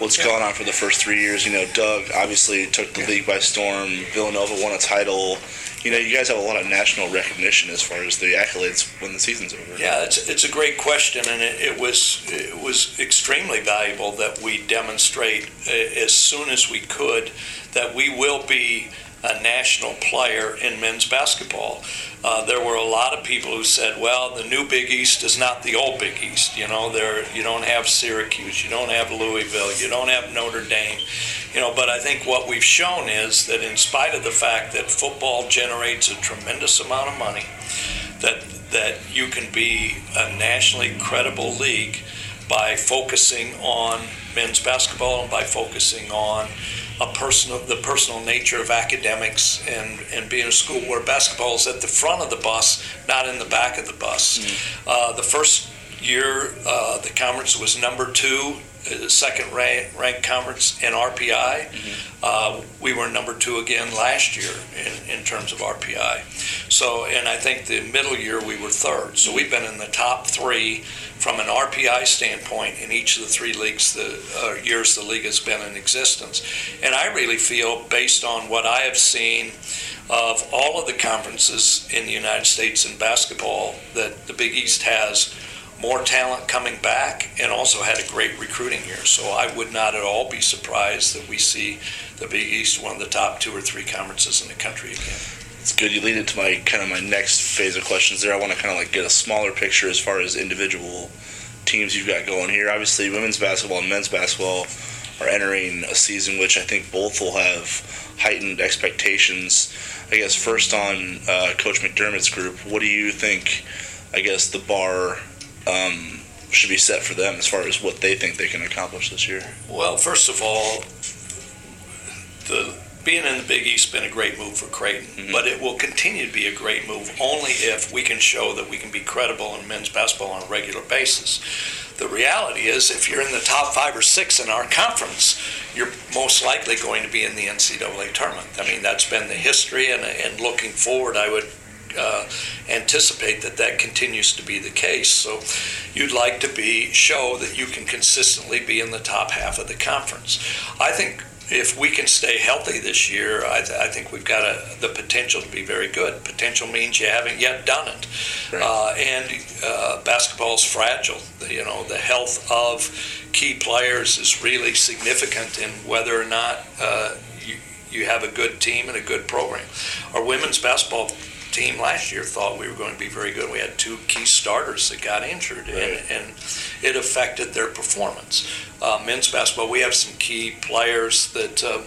what's yeah. gone on for the first three years, you know, Doug obviously took the yeah. league by storm, Villanova won a title you know, you guys have a lot of national recognition as far as the accolades when the season's over. Yeah, it's, it's a great question, and it, it was it was extremely valuable that we demonstrate uh, as soon as we could that we will be a national player in men's basketball. Uh, there were a lot of people who said, "Well, the new Big East is not the old Big East. You know, there you don't have Syracuse, you don't have Louisville, you don't have Notre Dame." You know, but I think what we've shown is that in spite of the fact that football generates a tremendous amount of money, that that you can be a nationally credible league by focusing on men's basketball and by focusing on a person of the personal nature of academics and, and being a school where basketball is at the front of the bus, not in the back of the bus. Mm. Uh, the first year, uh, the conference was number two second rank, ranked conference in RPI. Mm-hmm. Uh, we were number two again last year in, in terms of RPI. So, and I think the middle year we were third. So we've been in the top three from an RPI standpoint in each of the three leagues, the uh, years the league has been in existence. And I really feel, based on what I have seen of all of the conferences in the United States in basketball, that the Big East has more talent coming back and also had a great recruiting year. So I would not at all be surprised that we see the Big East one of the top two or three conferences in the country again. It's good. You lead into my kind of my next phase of questions there. I want to kind of like get a smaller picture as far as individual teams you've got going here. Obviously, women's basketball and men's basketball are entering a season which I think both will have heightened expectations. I guess first on uh, Coach McDermott's group, what do you think? I guess the bar um, should be set for them as far as what they think they can accomplish this year? Well, first of all, the being in the Big East has been a great move for Creighton, mm-hmm. but it will continue to be a great move only if we can show that we can be credible in men's basketball on a regular basis. The reality is, if you're in the top five or six in our conference, you're most likely going to be in the NCAA tournament. I mean, that's been the history, and, and looking forward, I would uh, anticipate that that continues to be the case. So you'd like to be show that you can consistently be in the top half of the conference. I think if we can stay healthy this year, I, th- I think we've got a, the potential to be very good. Potential means you haven't yet done it, right. uh, and uh, basketball is fragile. The, you know, the health of key players is really significant in whether or not uh, you you have a good team and a good program. Our women's basketball team last year thought we were going to be very good. We had two key starters that got injured, right. and, and it affected their performance. Uh, men's basketball, we have some key players that uh,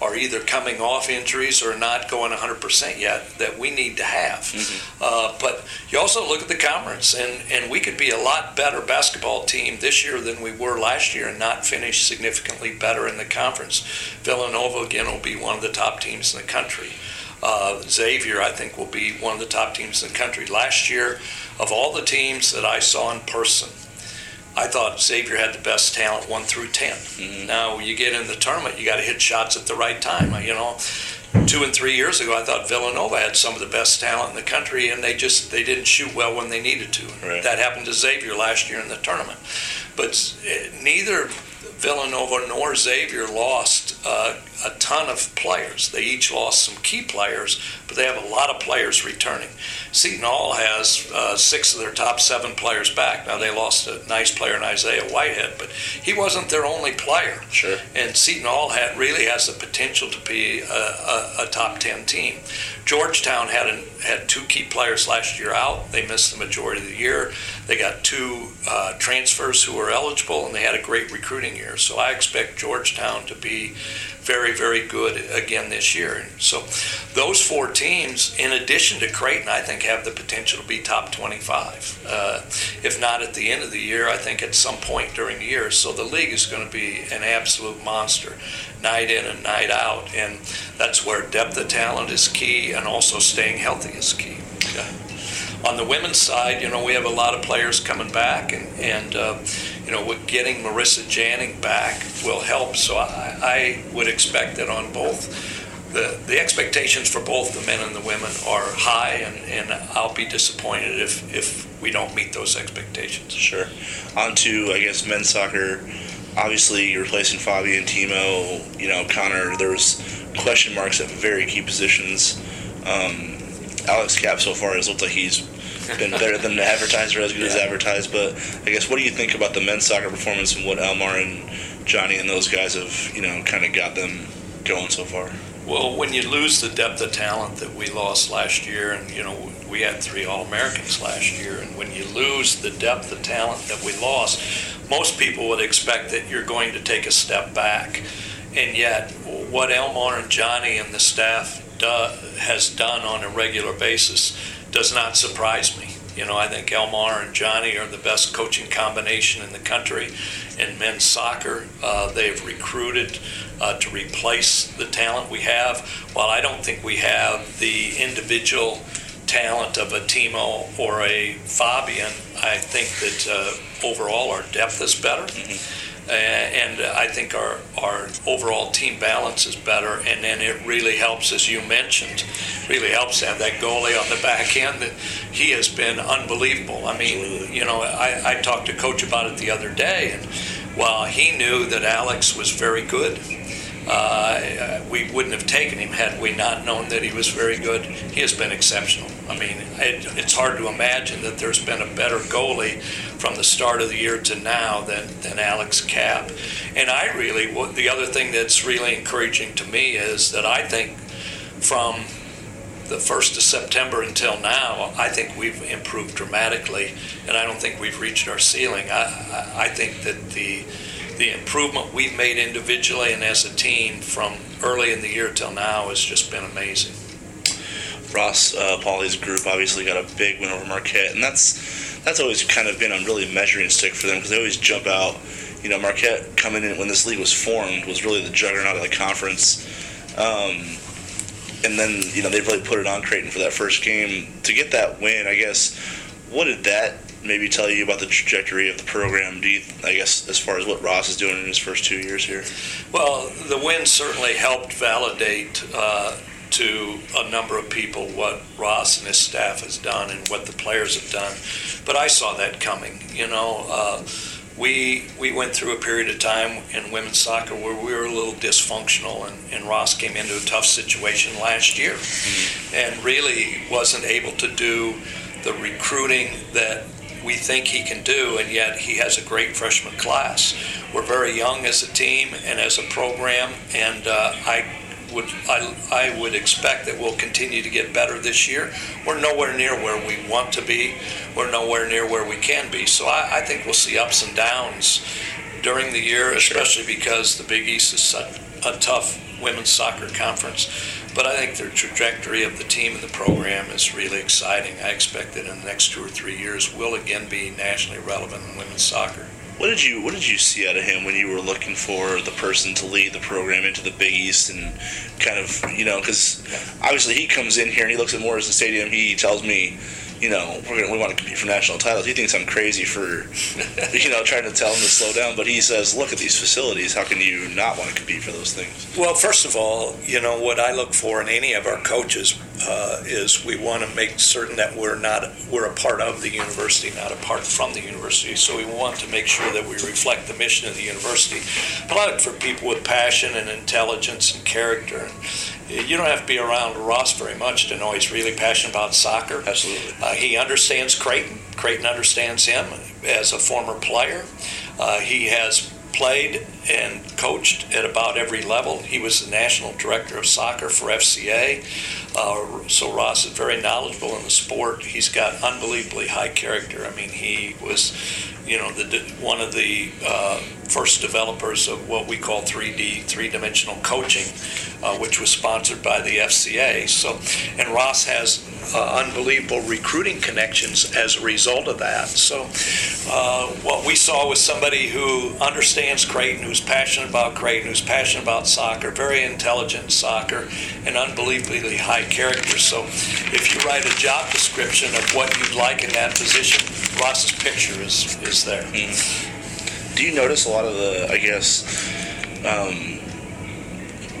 are either coming off injuries or not going 100% yet that we need to have. Mm-hmm. Uh, but you also look at the conference, and, and we could be a lot better basketball team this year than we were last year and not finish significantly better in the conference. Villanova, again, will be one of the top teams in the country. Uh, Xavier, I think, will be one of the top teams in the country. Last year, of all the teams that I saw in person, I thought Xavier had the best talent one through 10 Mhm. Now you get in the tournament, you got to hit shots at the right time. You know, two and three years ago, I thought Villanova had some of the best talent in the country, and they just they didn't shoot well when they needed to. Right. That happened to Xavier last year in the tournament. But eh, neither Villanova nor Xavier lost uh, a ton of players. They each lost some key players, but they have a lot of players returning. Seton Hall has uh, six of their top seven players back. Now they lost a nice player in Isaiah Whitehead, but he wasn't their only player. Sure. And Seton Hall had, really has the potential to be a, a, a top ten team. Georgetown had an, had two key players last year out. They missed the majority of the year. They got two uh, transfers who were eligible, and they had a great recruiting year. So I expect Georgetown to be very, very good again this year. So those four teams, in addition to Creighton, I think have the potential to be top 25. Uh, if not at the end of the year, I think at some point during the year. So the league is going to be an absolute monster, night in and night out. And that's where depth of talent is key and also staying healthy is key. On the women's side, you know, we have a lot of players coming back, and, and uh, you know, with getting Marissa Janning back will help. So I, I would expect that on both. The, the expectations for both the men and the women are high, and, and I'll be disappointed if, if we don't meet those expectations. Sure. On to, I guess, men's soccer. Obviously, you're replacing Fabi and Timo. You know, Connor, there was question marks at very key positions. Um, Alex Kapp so far has looked like he's been better than advertised or as good as advertised. But I guess, what do you think about the men's soccer performance and what Elmar and Johnny and those guys have, you know, kind of got them going so far? Well, when you lose the depth of talent that we lost last year, and you know we had three All Americans last year, and when you lose the depth of talent that we lost, most people would expect that you're going to take a step back. And yet, what Elmar and Johnny and the staff do, has done on a regular basis does not surprise me. You know, I think Elmar and Johnny are the best coaching combination in the country in men's soccer. Uh, they've recruited uh, to replace the talent we have. While I don't think we have the individual talent of a Timo or a Fabian, I think that uh, overall our depth is better. Uh, Uh, and I think our, our overall team balance is better. And then it really helps, as you mentioned, really helps to have that goalie on the back end. That he has been unbelievable. I mean, you know, I, I talked to coach about it the other day, and while he knew that Alex was very good, uh, we wouldn't have taken him had we not known that he was very good. He has been exceptional. I mean, it, it's hard to imagine that there's been a better goalie from the start of the year to now than, than Alex Kapp. And I really, the other thing that's really encouraging to me is that I think from the 1st of September until now, I think we've improved dramatically, and I don't think we've reached our ceiling. I, I, I think that the the improvement we've made individually and as a team from early in the year till now has just been amazing. Ross uh, Pauly's group obviously got a big win over Marquette, and that's that's always kind of been a really measuring stick for them because they always jump out. You know, Marquette coming in when this league was formed was really the juggernaut of the conference, um, and then you know they really put it on Creighton for that first game to get that win. I guess what did that maybe tell you about the trajectory of the program? Do you, I guess, as far as what Ross is doing in his first two years here? Well, the win certainly helped validate uh, to a number of people what Ross and his staff has done and what the players have done. But I saw that coming. You know, uh, we we went through a period of time in women's soccer where we were a little dysfunctional, and, and Ross came into a tough situation last year, and really wasn't able to do the recruiting that we think he can do, and yet he has a great freshman class. We're very young as a team and as a program, and uh, I would I, I would expect that we'll continue to get better this year. We're nowhere near where we want to be. We're nowhere near where we can be. So I, I think we'll see ups and downs during the year, especially because the Big East is such a tough women's soccer conference. But I think the trajectory of the team and the program is really exciting. I expect that in the next two or three years, we'll again be nationally relevant in women's soccer. What did you What did you see out of him when you were looking for the person to lead the program into the Big East and kind of you know because obviously he comes in here and he looks at Morrison Stadium. He tells me you know, we're gonna, we want to compete for national titles. He thinks I'm crazy for, you know, trying to tell him to slow down. But he says, look at these facilities. How can you not want to compete for those things? Well, first of all, you know, what I look for in any of our coaches uh, is we want to make certain that we're not, we're a part of the university, not apart from the university. So we want to make sure that we reflect the mission of the university. But for people with passion and intelligence and character. You don't have to be around Ross very much to know he's really passionate about soccer. Absolutely. Uh, he understands Creighton. Creighton understands him as a former player. Uh, he has played and coached at about every level. He was the national director of soccer for FCA. Uh, so Ross is very knowledgeable in the sport. He's got unbelievably high character. I mean, he was, you know, the one of the uh, first developers of what we call 3D, three-dimensional coaching, uh, which was sponsored by the FCA. So, and Ross has uh, unbelievable recruiting connections as a result of that. So, uh, what we saw was somebody who understands Creighton, who's passionate about Creighton, who's passionate about soccer, very intelligent in soccer, and unbelievably high character. So, if you write a job description of what you'd like in that position, Ross's picture is is there. Mm-hmm. Do you notice a lot of the, I guess, um,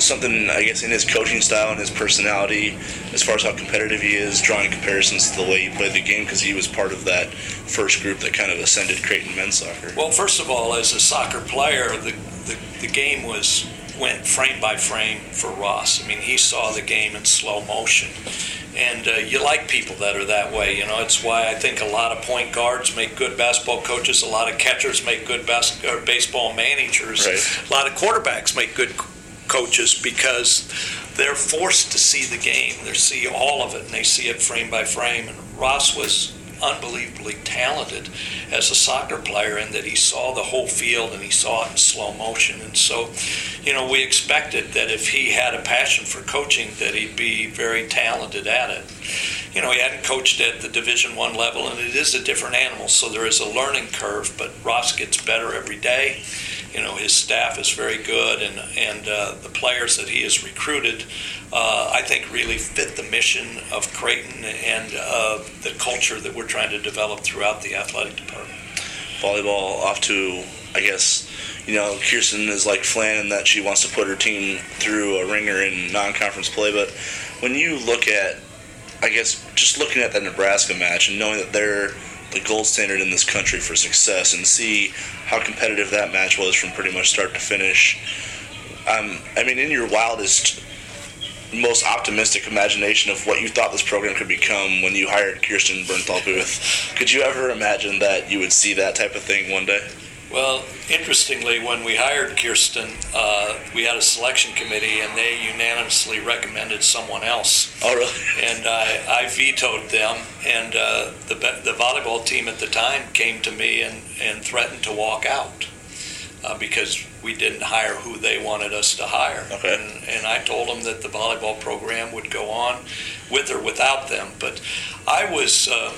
something I guess in his coaching style and his personality, as far as how competitive he is, drawing comparisons to the way he played the game because he was part of that first group that kind of ascended Creighton men's soccer. Well, first of all, as a soccer player, the the, the game was went frame by frame for Ross. I mean, he saw the game in slow motion. And uh, you like people that are that way, you know. It's why I think a lot of point guards make good basketball coaches. A lot of catchers make good bas- or baseball managers. Right. A lot of quarterbacks make good coaches because they're forced to see the game. They see all of it and they see it frame by frame. And Ross was unbelievably talented as a soccer player in that he saw the whole field and he saw it in slow motion. And so, you know, we expected that if he had a passion for coaching, that he'd be very talented at it. You know, he hadn't coached at the Division One level, and it is a different animal, so there is a learning curve. But Ross gets better every day. You know, his staff is very good, and and uh, the players that he has recruited, uh, I think, really fit the mission of Creighton and uh, the culture that we're trying to develop throughout the athletic department. Volleyball off to, I guess, you know, Kirsten is like Flan in that she wants to put her team through a ringer in non-conference play. But when you look at, I guess, just looking at the Nebraska match and knowing that they're the gold standard in this country for success and see how competitive that match was from pretty much start to finish. Um, I mean, in your wildest, most optimistic imagination of what you thought this program could become when you hired Kirsten Bernthal Booth, could you ever imagine that you would see that type of thing one day? Well, interestingly, when we hired Kirsten, uh, we had a selection committee, and they unanimously recommended someone else. Oh, really? And I, I vetoed them. And uh, the the volleyball team at the time came to me and, and threatened to walk out uh, because we didn't hire who they wanted us to hire. Okay. And, and I told them that the volleyball program would go on with or without them. But I was uh,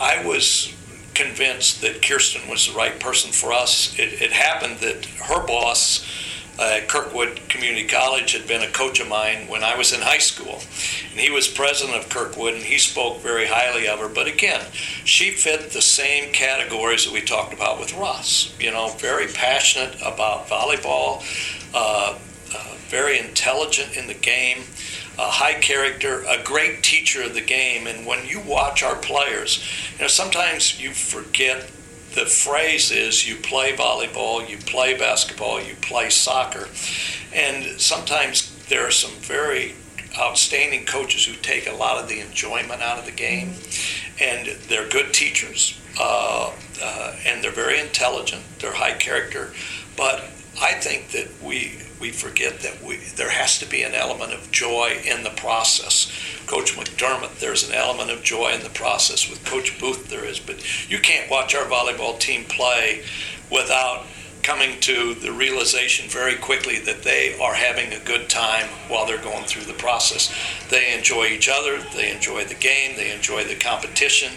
I was convinced that Kirsten was the right person for us. It, it happened that her boss uh, Kirkwood Community College had been a coach of mine when I was in high school. And he was president of Kirkwood, and he spoke very highly of her. But again, she fit the same categories that we talked about with Ross. You know, very passionate about volleyball, uh, uh, very intelligent in the game a high character, a great teacher of the game. And when you watch our players, you know, sometimes you forget the phrase is you play volleyball, you play basketball, you play soccer. And sometimes there are some very outstanding coaches who take a lot of the enjoyment out of the game. And they're good teachers. Uh, uh, and they're very intelligent. They're high character. But I think that we we forget that we there has to be an element of joy in the process. Coach McDermott, there's an element of joy in the process. With Coach Booth, there is, but you can't watch our volleyball team play without coming to the realization very quickly that they are having a good time while they're going through the process. They enjoy each other, they enjoy the game, they enjoy the competition,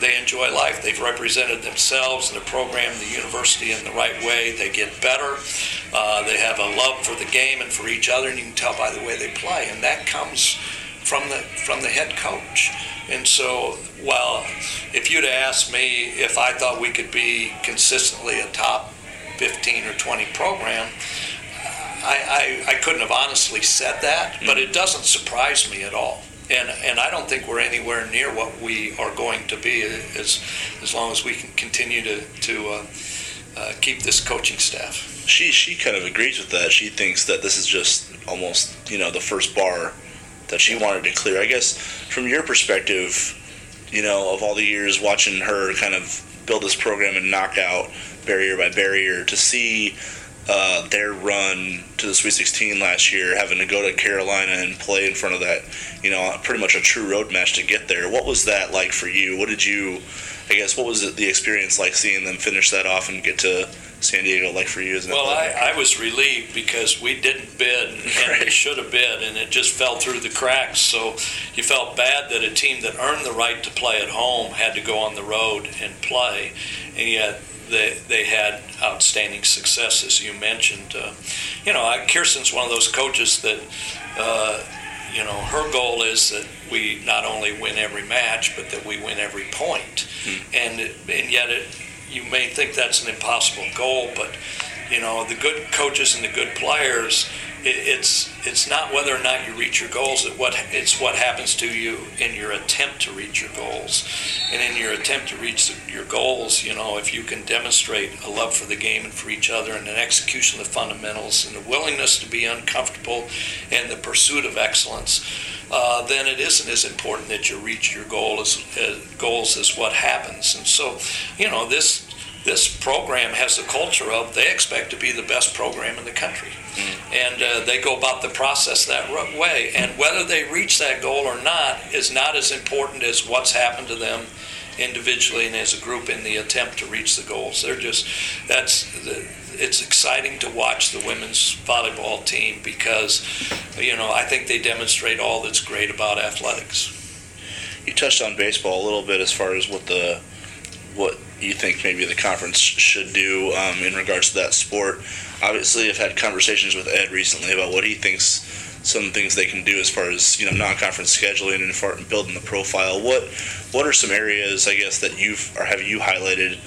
they enjoy life. They've represented themselves and the program, the university in the right way. They get better. Uh, they have a love for the game and for each other, and you can tell by the way they play. And that comes from the from the head coach. And so, while if you'd asked me if I thought we could be consistently a top 15 or 20 program, I, I, I couldn't have honestly said that, but it doesn't surprise me at all. And, and I don't think we're anywhere near what we are going to be as, as long as we can continue to, to uh, uh, keep this coaching staff. She she kind of agrees with that. She thinks that this is just almost you know the first bar that she wanted to clear. I guess from your perspective, you know, of all the years watching her kind of build this program and knock out barrier by barrier, to see uh, their run to the Sweet 16 last year, having to go to Carolina and play in front of that, you know, pretty much a true road match to get there. What was that like for you? What did you, I guess, what was the experience like seeing them finish that off and get to San Diego like for you? Isn't well, I, I was relieved because we didn't bid and right. we should have bid, and it just fell through the cracks. So you felt bad that a team that earned the right to play at home had to go on the road and play, and yet they, they had outstanding success, as you mentioned. Uh, you know, Kirsten's one of those coaches that, uh, you know, her goal is that we not only win every match, but that we win every point. Hmm. And, and yet, it, you may think that's an impossible goal, but, you know, the good coaches and the good players – it, it's it's not whether or not you reach your goals. It what it's what happens to you in your attempt to reach your goals, and in your attempt to reach your goals, you know, if you can demonstrate a love for the game and for each other, and an execution of the fundamentals, and the willingness to be uncomfortable, and the pursuit of excellence. Uh, then it isn't as important that you reach your goal as, as goals as what happens. And so, you know, this this program has a culture of they expect to be the best program in the country. Mm. And uh, they go about the process that way. And whether they reach that goal or not is not as important as what's happened to them individually and as a group in the attempt to reach the goals. They're just, that's, the, it's exciting to watch the women's volleyball team because, you know, I think they demonstrate all that's great about athletics. You touched on baseball a little bit as far as what the, what you think maybe the conference should do um, in regards to that sport. Obviously, I've had conversations with Ed recently about what he thinks some things they can do as far as you know non-conference scheduling and for building the profile. What what are some areas I guess that you've or have you highlighted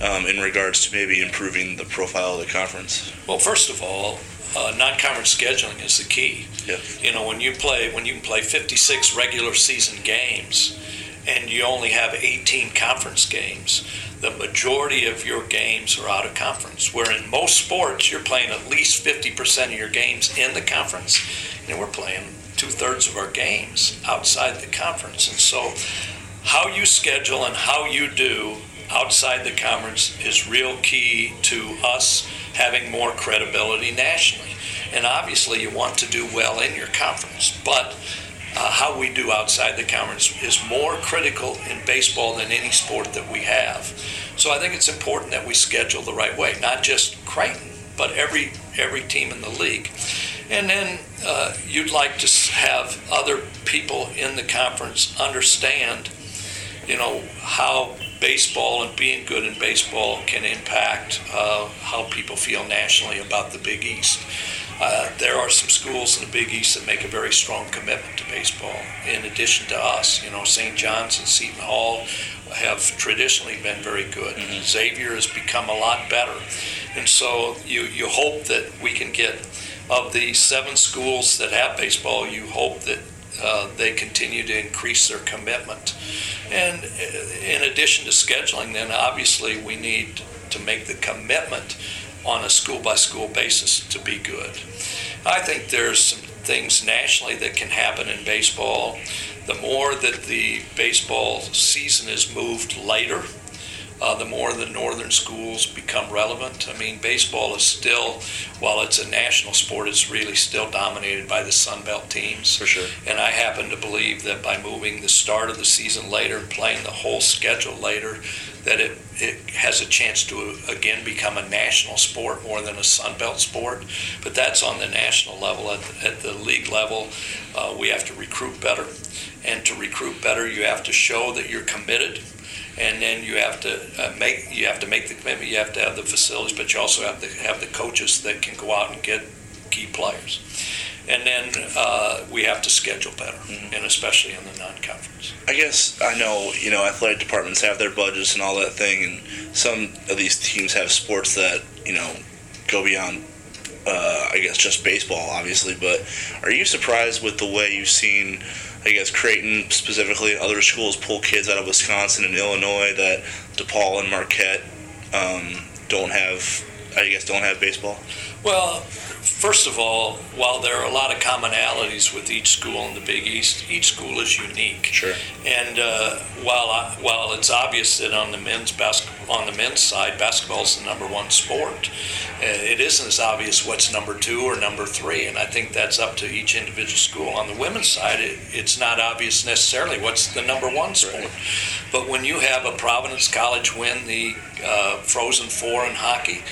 um, in regards to maybe improving the profile of the conference? Well, first of all, uh, non-conference scheduling is the key. Yeah. You know, when you play when you can play 56 regular season games and you only have 18 conference games, the majority of your games are out of conference. Where in most sports, you're playing at least 50% of your games in the conference, and we're playing two thirds of our games outside the conference. And so, how you schedule and how you do outside the conference is real key to us having more credibility nationally. And obviously, you want to do well in your conference, but uh, how we do outside the conference is more critical in baseball than any sport that we have. So I think it's important that we schedule the right way, not just Creighton, but every every team in the league. And then uh, you'd like to have other people in the conference understand, you know, how baseball and being good in baseball can impact uh, how people feel nationally about the Big East. Uh, there are some schools in the Big East that make a very strong commitment to baseball. In addition to us, you know, St. John's and Seton Hall have traditionally been very good. Mm-hmm. Xavier has become a lot better, and so you you hope that we can get of the seven schools that have baseball. You hope that uh, they continue to increase their commitment. And uh, in addition to scheduling, then obviously we need to make the commitment on a school by school basis to be good. I think there's some things nationally that can happen in baseball. The more that the baseball season is moved later, uh, the more the northern schools become relevant. I mean, baseball is still, while it's a national sport, it's really still dominated by the Sun Belt teams. For sure. And I happen to believe that by moving the start of the season later and playing the whole schedule later, that it, it has a chance to again become a national sport more than a Sun Belt sport. But that's on the national level. At, at the league level, uh, we have to recruit better. And to recruit better, you have to show that you're committed. And then you have to uh, make you have to make the commitment. You have to have the facilities, but you also have to have the coaches that can go out and get key players. And then uh, we have to schedule better, mm-hmm. and especially in the non-conference. I guess I know you know athletic departments have their budgets and all that thing, and some of these teams have sports that you know go beyond. Uh, I guess just baseball, obviously, but are you surprised with the way you've seen I guess Creighton specifically, other schools pull kids out of Wisconsin and Illinois that DePaul and Marquette um, don't have. I guess don't have baseball. Well, first of all, while there are a lot of commonalities with each school in the Big East, each school is unique. Sure. And uh, while I, while it's obvious that on the men's basketball on the men's side, basketball is the number one sport, uh, it isn't as obvious what's number two or number three. And I think that's up to each individual school. On the women's side, it, it's not obvious necessarily what's the number one sport. Right. But when you have a Providence College win the uh, Frozen Four in hockey,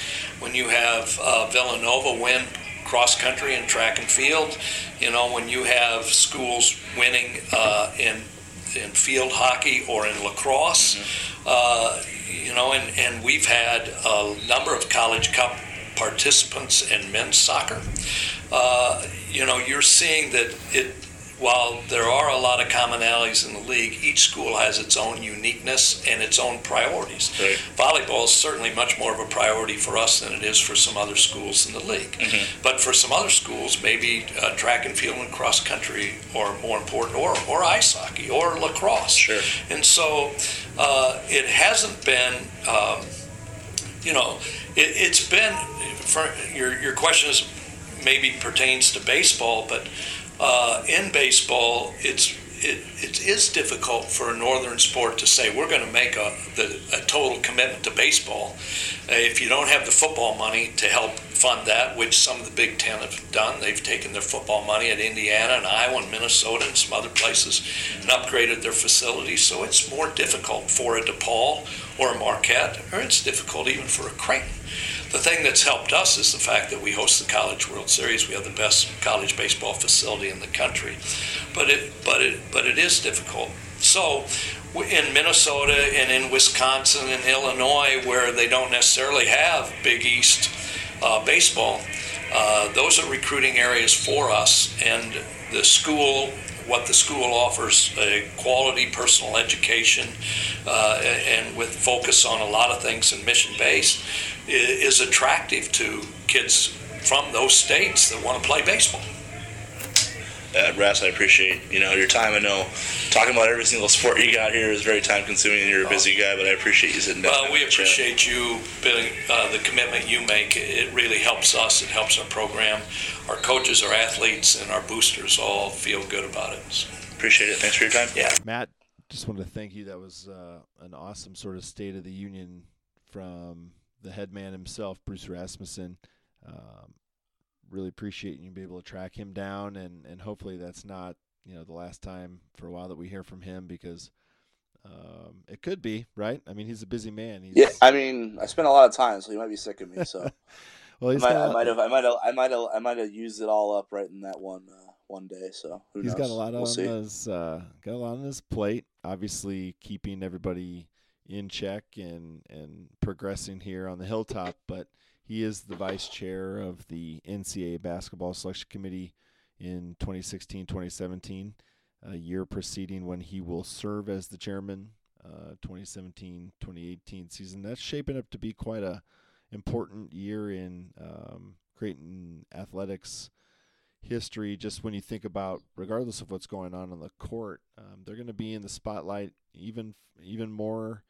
when you have uh, Villanova win cross country and track and field. You know, when you have schools winning uh, in in field hockey or in lacrosse, mm-hmm. uh, you know, and, and we've had a number of college cup participants in men's soccer. Uh, you know, you're seeing that it while there are a lot of commonalities in the league, each school has its own uniqueness and its own priorities. Right. Volleyball is certainly much more of a priority for us than it is for some other schools in the league. Mm-hmm. But for some other schools, maybe uh, track and field and cross country are more important, or, or ice hockey, or lacrosse. Sure. And so uh, it hasn't been, um, you know, it, has been, for, your, your question is maybe pertains to baseball, but uh, in baseball, it's it, it is difficult for a northern sport to say we're going to make a, the, a total commitment to baseball. Uh, if you don't have the football money to help fund that, which some of the Big Ten have done, they've taken their football money at Indiana and Iowa and Minnesota and some other places and upgraded their facilities. So it's more difficult for a DePaul or a Marquette, or it's difficult even for a Creighton the thing that's helped us is the fact that we host the College World Series. We have the best college baseball facility in the country, but it but it but it is difficult. So in Minnesota and in Wisconsin and Illinois, where they don't necessarily have Big East uh, baseball, uh, those are recruiting areas for us. And the school, what the school offers, a quality personal education, uh, and with focus on a lot of things and mission based is attractive to kids from those states that want to play baseball. Uh, Ras, I appreciate you know your time. I know talking about every single sport you got here is very time consuming, and you're a busy guy. But I appreciate you sitting down. Well, we appreciate chat. you building uh, the commitment you make. It really helps us. It helps our program. Our coaches, our athletes, and our boosters all feel good about it. So. Appreciate it. Thanks for your time. Yeah, Matt. Just wanted to thank you. That was uh, an awesome sort of state of the union from the head man himself, Bruce Rasmussen. Um, really appreciate you being able to track him down, and and hopefully that's not you know the last time for a while that we hear from him because um, it could be right. I mean, he's a busy man. He's, yeah, I mean, I spent a lot of time, so he might be sick of me. So, well, I might, I might, have, I might have, I might have, I might have used it all up right in that one. Uh, one day, so he's knows? He's got a lot we'll on see. his uh, got a lot on his plate. Obviously, keeping everybody in check and and progressing here on the hilltop. But he is the vice chair of the NCAA basketball selection committee in 2016-2017, a year preceding when he will serve as the chairman. Uh, 2017-2018 season. That's shaping up to be quite a important year in um, Creighton athletics history. Just when you think about, regardless of what's going on on the court, um, they're going to be in the spotlight even even more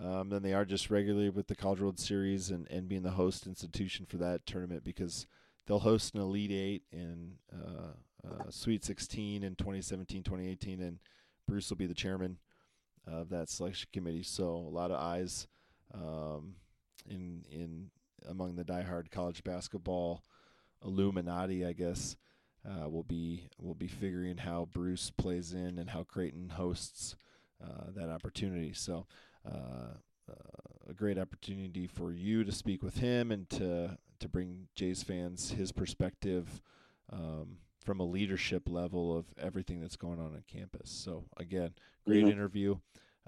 um, than they are just regularly with the College World Series and, and being the host institution for that tournament because they'll host an Elite Eight and uh, uh, Sweet 16 in 2017, 2018, and Bruce will be the chairman of that selection committee. So a lot of eyes um, in in among the diehard college basketball Illuminati, I guess. Uh, will be will be figuring how Bruce plays in and how Creighton hosts uh, that opportunity. So a great opportunity for you to speak with him and to to bring Jays fans his perspective um, from a leadership level of everything that's going on on campus. So again, great mm-hmm. interview.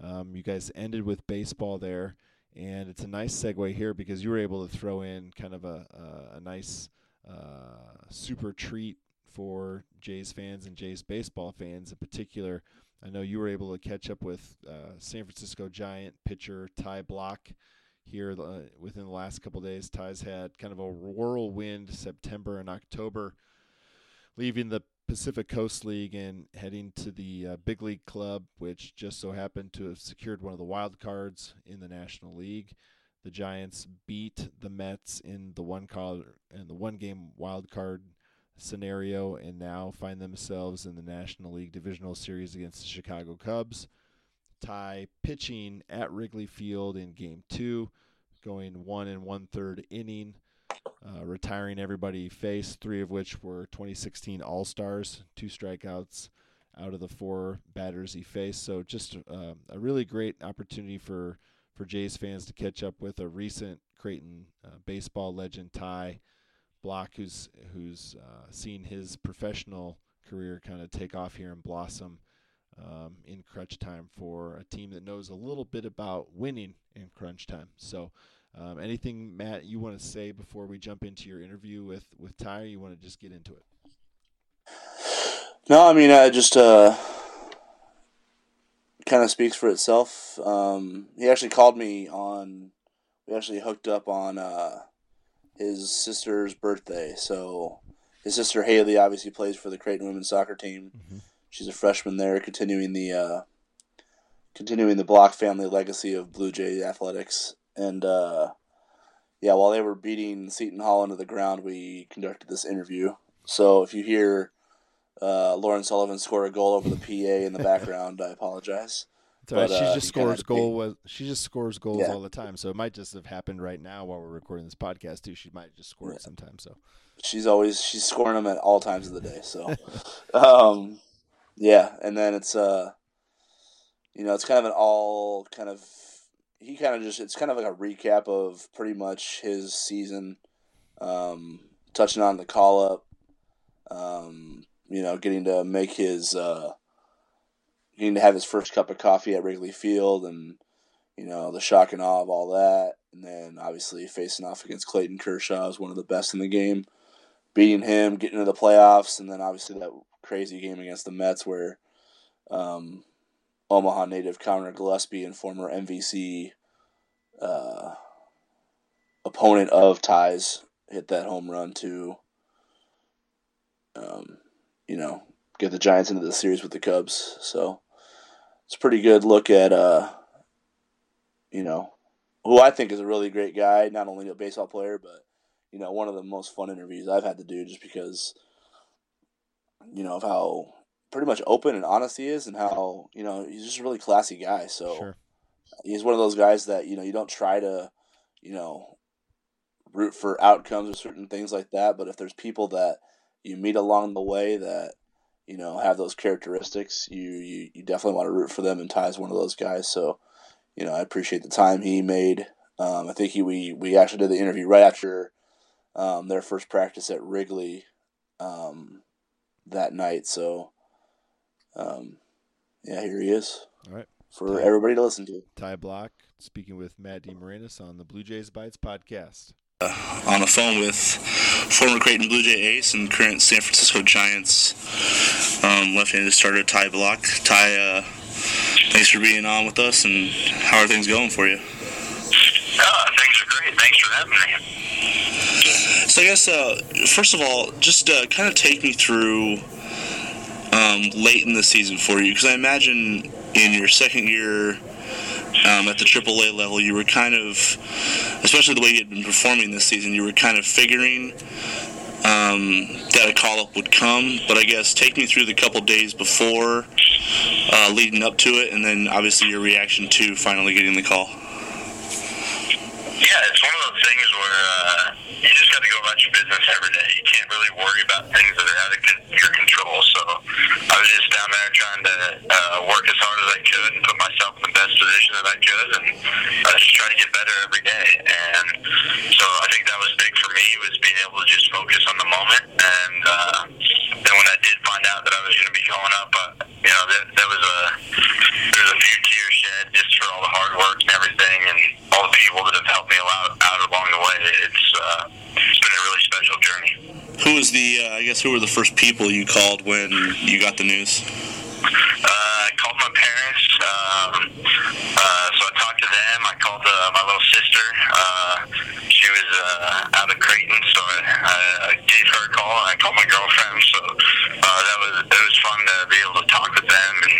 Um, you guys ended with baseball there, and it's a nice segue here because you were able to throw in kind of a a, a nice uh, super treat for Jays fans and Jays baseball fans in particular. I know you were able to catch up with uh, San Francisco Giant pitcher Ty Blach here uh, within the last couple days. Ty's had kind of a whirlwind September and October, leaving the Pacific Coast League and heading to the uh, Big League Club, which just so happened to have secured one of the wild cards in the National League. The Giants beat the Mets in the one in the one game wild card scenario and now find themselves in the National League Divisional Series against the Chicago Cubs. Ty pitching at Wrigley Field in Game Two, going one and one third inning, uh, retiring everybody faced, three of which were 2016 All Stars, two strikeouts out of the four batters he faced. So just uh, a really great opportunity for for Jays fans to catch up with a recent Creighton uh, baseball legend Ty Blach, who's who's uh, seen his professional career kind of take off here and blossom um, in crunch time for a team that knows a little bit about winning in crunch time. So, um, anything, Matt, you want to say before we jump into your interview with with Ty? you want to just get into it? No, I mean, I just uh, kind of speaks for itself. Um, he actually called me on. We actually hooked up on uh, his sister's birthday. So his sister Haley obviously plays for the Creighton women's soccer team. Mm-hmm. She's a freshman there, continuing the uh, continuing the Blach family legacy of Blue Jay athletics. And uh, yeah, while they were beating Seton Hall into the ground, we conducted this interview. So if you hear uh, Lauren Sullivan score a goal over the PA in the background, I apologize. But, she uh, just scores goal was she just scores goals yeah. all the time. So it might just have happened right now while we're recording this podcast too. She might just score yeah. it sometime. So she's always she's scoring them at all times of the day. So um, yeah, and then it's uh you know, it's kind of an all kind of he kind of just it's kind of like a recap of pretty much his season. Um, touching on the call up, um, you know, getting to make his uh, getting to have his first cup of coffee at Wrigley Field and, you know, the shock and awe of all that. And then obviously facing off against Clayton Kershaw is one of the best in the game. Beating him, getting into the playoffs, and then obviously that crazy game against the Mets where um, Omaha native Conor Gillaspie and former MVC uh, opponent of Ty's hit that home run to, um, you know, get the Giants into the series with the Cubs. So it's a pretty good look at uh, you know, who I think is a really great guy, not only a baseball player, but you know, one of the most fun interviews I've had to do just because you know of how pretty much open and honest he is and how, you know, he's just a really classy guy. So sure. he's one of those guys that, you know, you don't try to, you know, root for outcomes or certain things like that, but if there's people that you meet along the way that you know have those characteristics, you you, you definitely want to root for them. And Ty's one of those guys. So you know I appreciate the time he made. Um, I think he we we actually did the interview right after um, their first practice at Wrigley um, that night. So um, yeah, here he is. All right. For Ty, everybody to listen to. Ty Blach speaking with Matt DeMarinis on the Blue Jays Bytes podcast. Uh, on the phone with former Creighton Blue Jay ace and current San Francisco Giants um, left-handed starter Ty Blach. Ty, uh, thanks for being on with us, and how are things going for you? Uh, things are great. Thanks for having me. So I guess uh, first of all, just uh, kind of take me through um, late in the season for you, because I imagine in your second year um, at the AAA level, you were kind of, especially the way you had been performing this season, you were kind of figuring um, that a call up would come. But I guess take me through the couple days before, uh, leading up to it, and then obviously your reaction to finally getting the call. Yeah, it's one of those things where uh, you just got to go about your business every day. You can't really worry about things that are out of your control. So I was just down there trying to uh, work as hard as I could and put myself in the best position that I could, and uh, just try to get better every day. And so I think that was big for me was being able to just focus on the moment. And uh, then when I did find out that I was going to be going up, uh, you know, that, that was a there was a few tears shed just for all the hard work and everything, and all the people that have helped me out, out along the way. It's uh, it's been a really special journey. Who was the uh, I guess who were the first people you called when you got the news? Uh, I called my parents. Um, uh, so I talked to them. I called uh, my little sister. Uh, she was uh, out of Creighton, so I, I gave her a call. And I called my girlfriend. So uh, that was it was fun to be able to talk with them and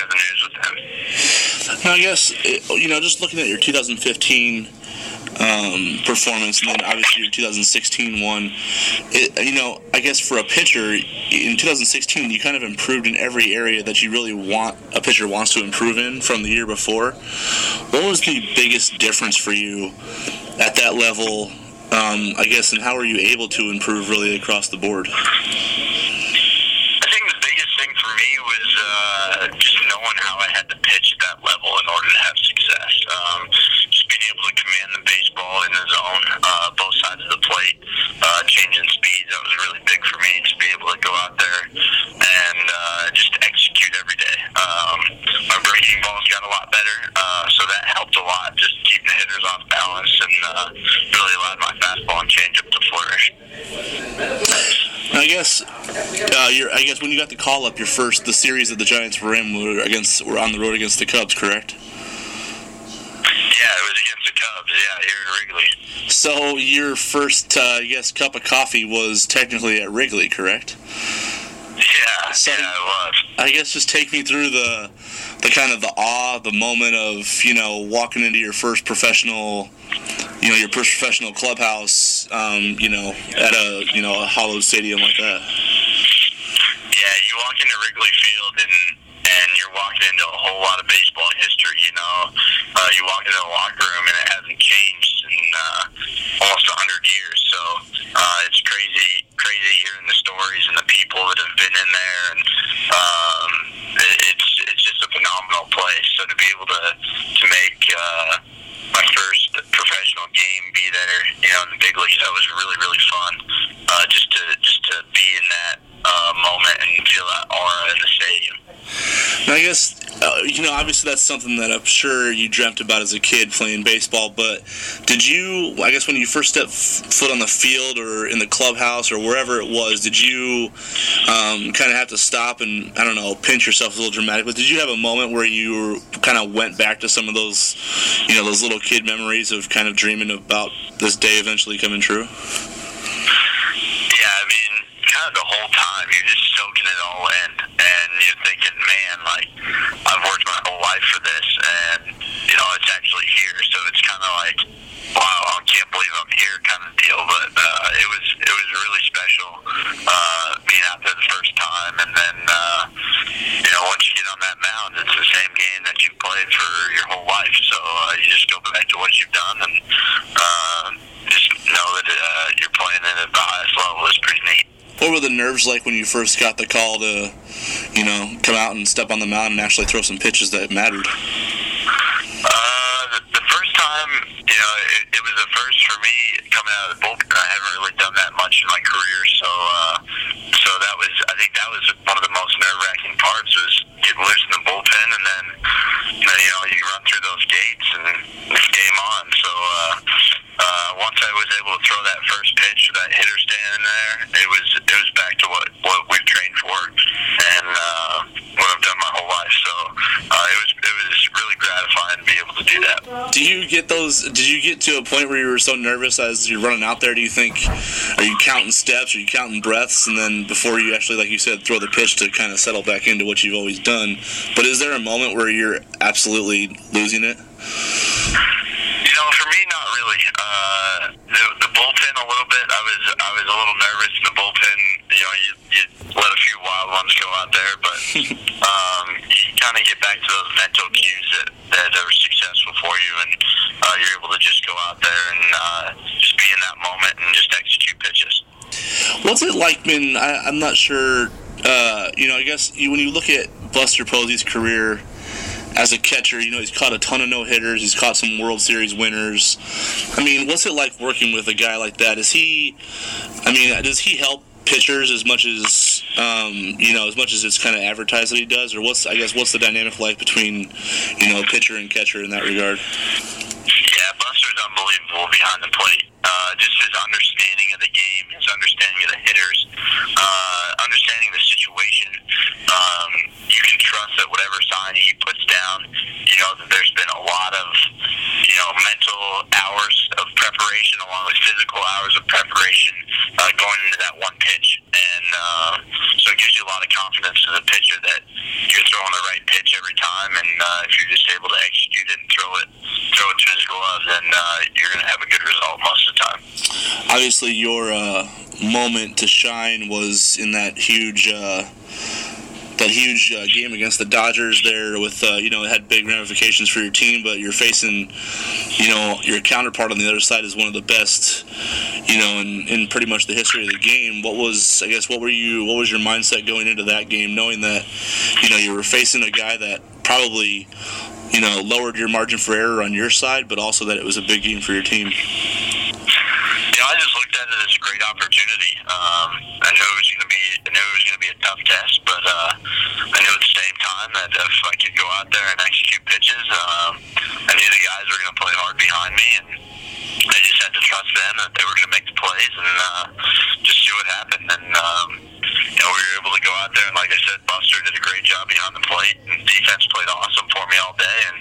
with. Now, I guess you know, just looking at your 2015 um, performance, and then obviously your 2016 one. It, you know, I guess for a pitcher in 2016, you kind of improved in every area that you really want a pitcher wants to improve in from the year before. What was the biggest difference for you at that level? Um, I guess, and how were you able to improve really across the board? I think the biggest thing for me was uh, just knowing how I had to pitch at that level in order to have success. Um, just being able to command the baseball in the zone, uh, both sides of the plate, uh, changing speeds. That was really big for me to be able to go out there and uh, just execute every day. Um, my breaking balls got a lot better, uh, so that helped a lot. Just keeping the hitters off balance and uh, really allowed my fastball and changeup to flourish. I guess, uh, your, I guess when you got the call up, your first the series that the Giants were in were against were on the road against the Cubs, correct? Yeah, it was against the Cubs. Yeah, here in Wrigley. So your first, uh, I guess, cup of coffee was technically at Wrigley, correct? Yeah, So- yeah, it was. I guess just take me through the, the kind of the awe, the moment of you know walking into your first professional, you know, your first professional clubhouse, um, you know, at a you know a hollow stadium like that. Yeah, you walk into Wrigley Field and and you're walking into a whole lot of baseball history. You know, uh, you walk into the locker room and it hasn't changed in uh, almost hundred years. So uh, it's crazy, crazy hearing the stories and the people that have been in there, and um, it, it's it's just a phenomenal place. So to be able to to make uh, my first professional game be there, you know, in the big leagues, that was really really fun. Uh, just to just to be in that uh, moment and feel that aura in the stadium. Now, I guess, uh, you know, obviously that's something that I'm sure you dreamt about as a kid playing baseball, but did you, I guess when you first stepped foot on the field or in the clubhouse or wherever it was, did you um, kind of have to stop and, I don't know, pinch yourself a little dramatic, but did you have a moment where you kind of went back to some of those, you know, those little kid memories of kind of dreaming about this day eventually coming true? Kind of the whole time you're just soaking it all in, and you're thinking, man, like I've worked my whole life for this, and you know it's actually here. So it's kind of like, wow, I can't believe I'm here, kind of deal. But uh, it was it was really special uh, being out there the first time, and then uh, you know once you get on that mound, it's the same game that you've played for your whole life. So uh, you just go back to what you've done, and uh, just know that uh, you're playing it at the highest level. It's pretty neat. What were the nerves like when you first got the call to, you know, come out and step on the mound and actually throw some pitches that mattered? Uh, the, the first time, you know, it, it was the first for me coming out of the bullpen. I haven't really done that much in my career, so uh, so that was, I think that was one of the most nerve wracking parts was getting loose in the bullpen, and then you know, you run through those gates and it's game on. So uh, uh, once I was able to throw that first pitch that hitter standing there, it was it was back to what what we've trained for and uh, what I've done my whole life. So uh, it was it was really gratifying to be able to do that. Do you get those? Did you get to a point where you were so nervous as you're running out there? Do you think, are you counting steps? Are you counting breaths? And then before you actually, like you said, throw the pitch to kind of settle back into what you've always done. But is there a moment where you're absolutely losing it? You know, for me, not. Uh, the, the bullpen a little bit. I was I was a little nervous in the bullpen. You know, you, you let a few wild ones go out there, but um, you kind of get back to those mental cues that, that are successful for you, and uh, you're able to just go out there and uh, just be in that moment and just execute pitches. What's it like been? I, I'm not sure. Uh, you know, I guess you, when you look at Buster Posey's career as a catcher, you know, he's caught a ton of no hitters. He's caught some World Series winners. I mean, what's it like working with a guy like that? Is he? I mean, does he help pitchers as much as um, you know, as much as it's kind of advertised that he does, or what's? I guess what's the dynamic like between you know pitcher and catcher in that regard? Yeah, Buster's unbelievable behind the plate. uh, just his understanding of the game, his understanding of the hitters, uh, understanding the situation. Um, you can trust that whatever sign he puts down, you know that there's been a lot of, you know, mental hours of preparation along with physical hours of preparation uh, going into that one pitch, and uh, so it gives you a lot of confidence in the pitcher that you're throwing the right pitch every time, and uh, if you're just able to execute it and throw it, throw it to his glove, then uh, you're going to have a good result most of the time. Obviously, your uh, moment to shine was in that huge. That huge uh, game against the Dodgers there with uh, you know it had big ramifications for your team but you're facing you know your counterpart on the other side is one of the best you know in, in pretty much the history of the game. What was I guess what were you what was your mindset going into that game knowing that you know you were facing a guy that probably you know lowered your margin for error on your side but also that it was a big game for your team know, I just looked at it as a great opportunity. Um, I knew it was going to be, I knew it was going to be a tough test, but uh, I knew at the same time that if I could go out there and execute pitches, um, I knew the guys were going to play hard behind me, and I just had to trust them that they were going to make the plays and uh, just see what happened. And um, you know, we were able to go out there, and like I said, Buster did a great job behind the plate, and defense played awesome for me all day, and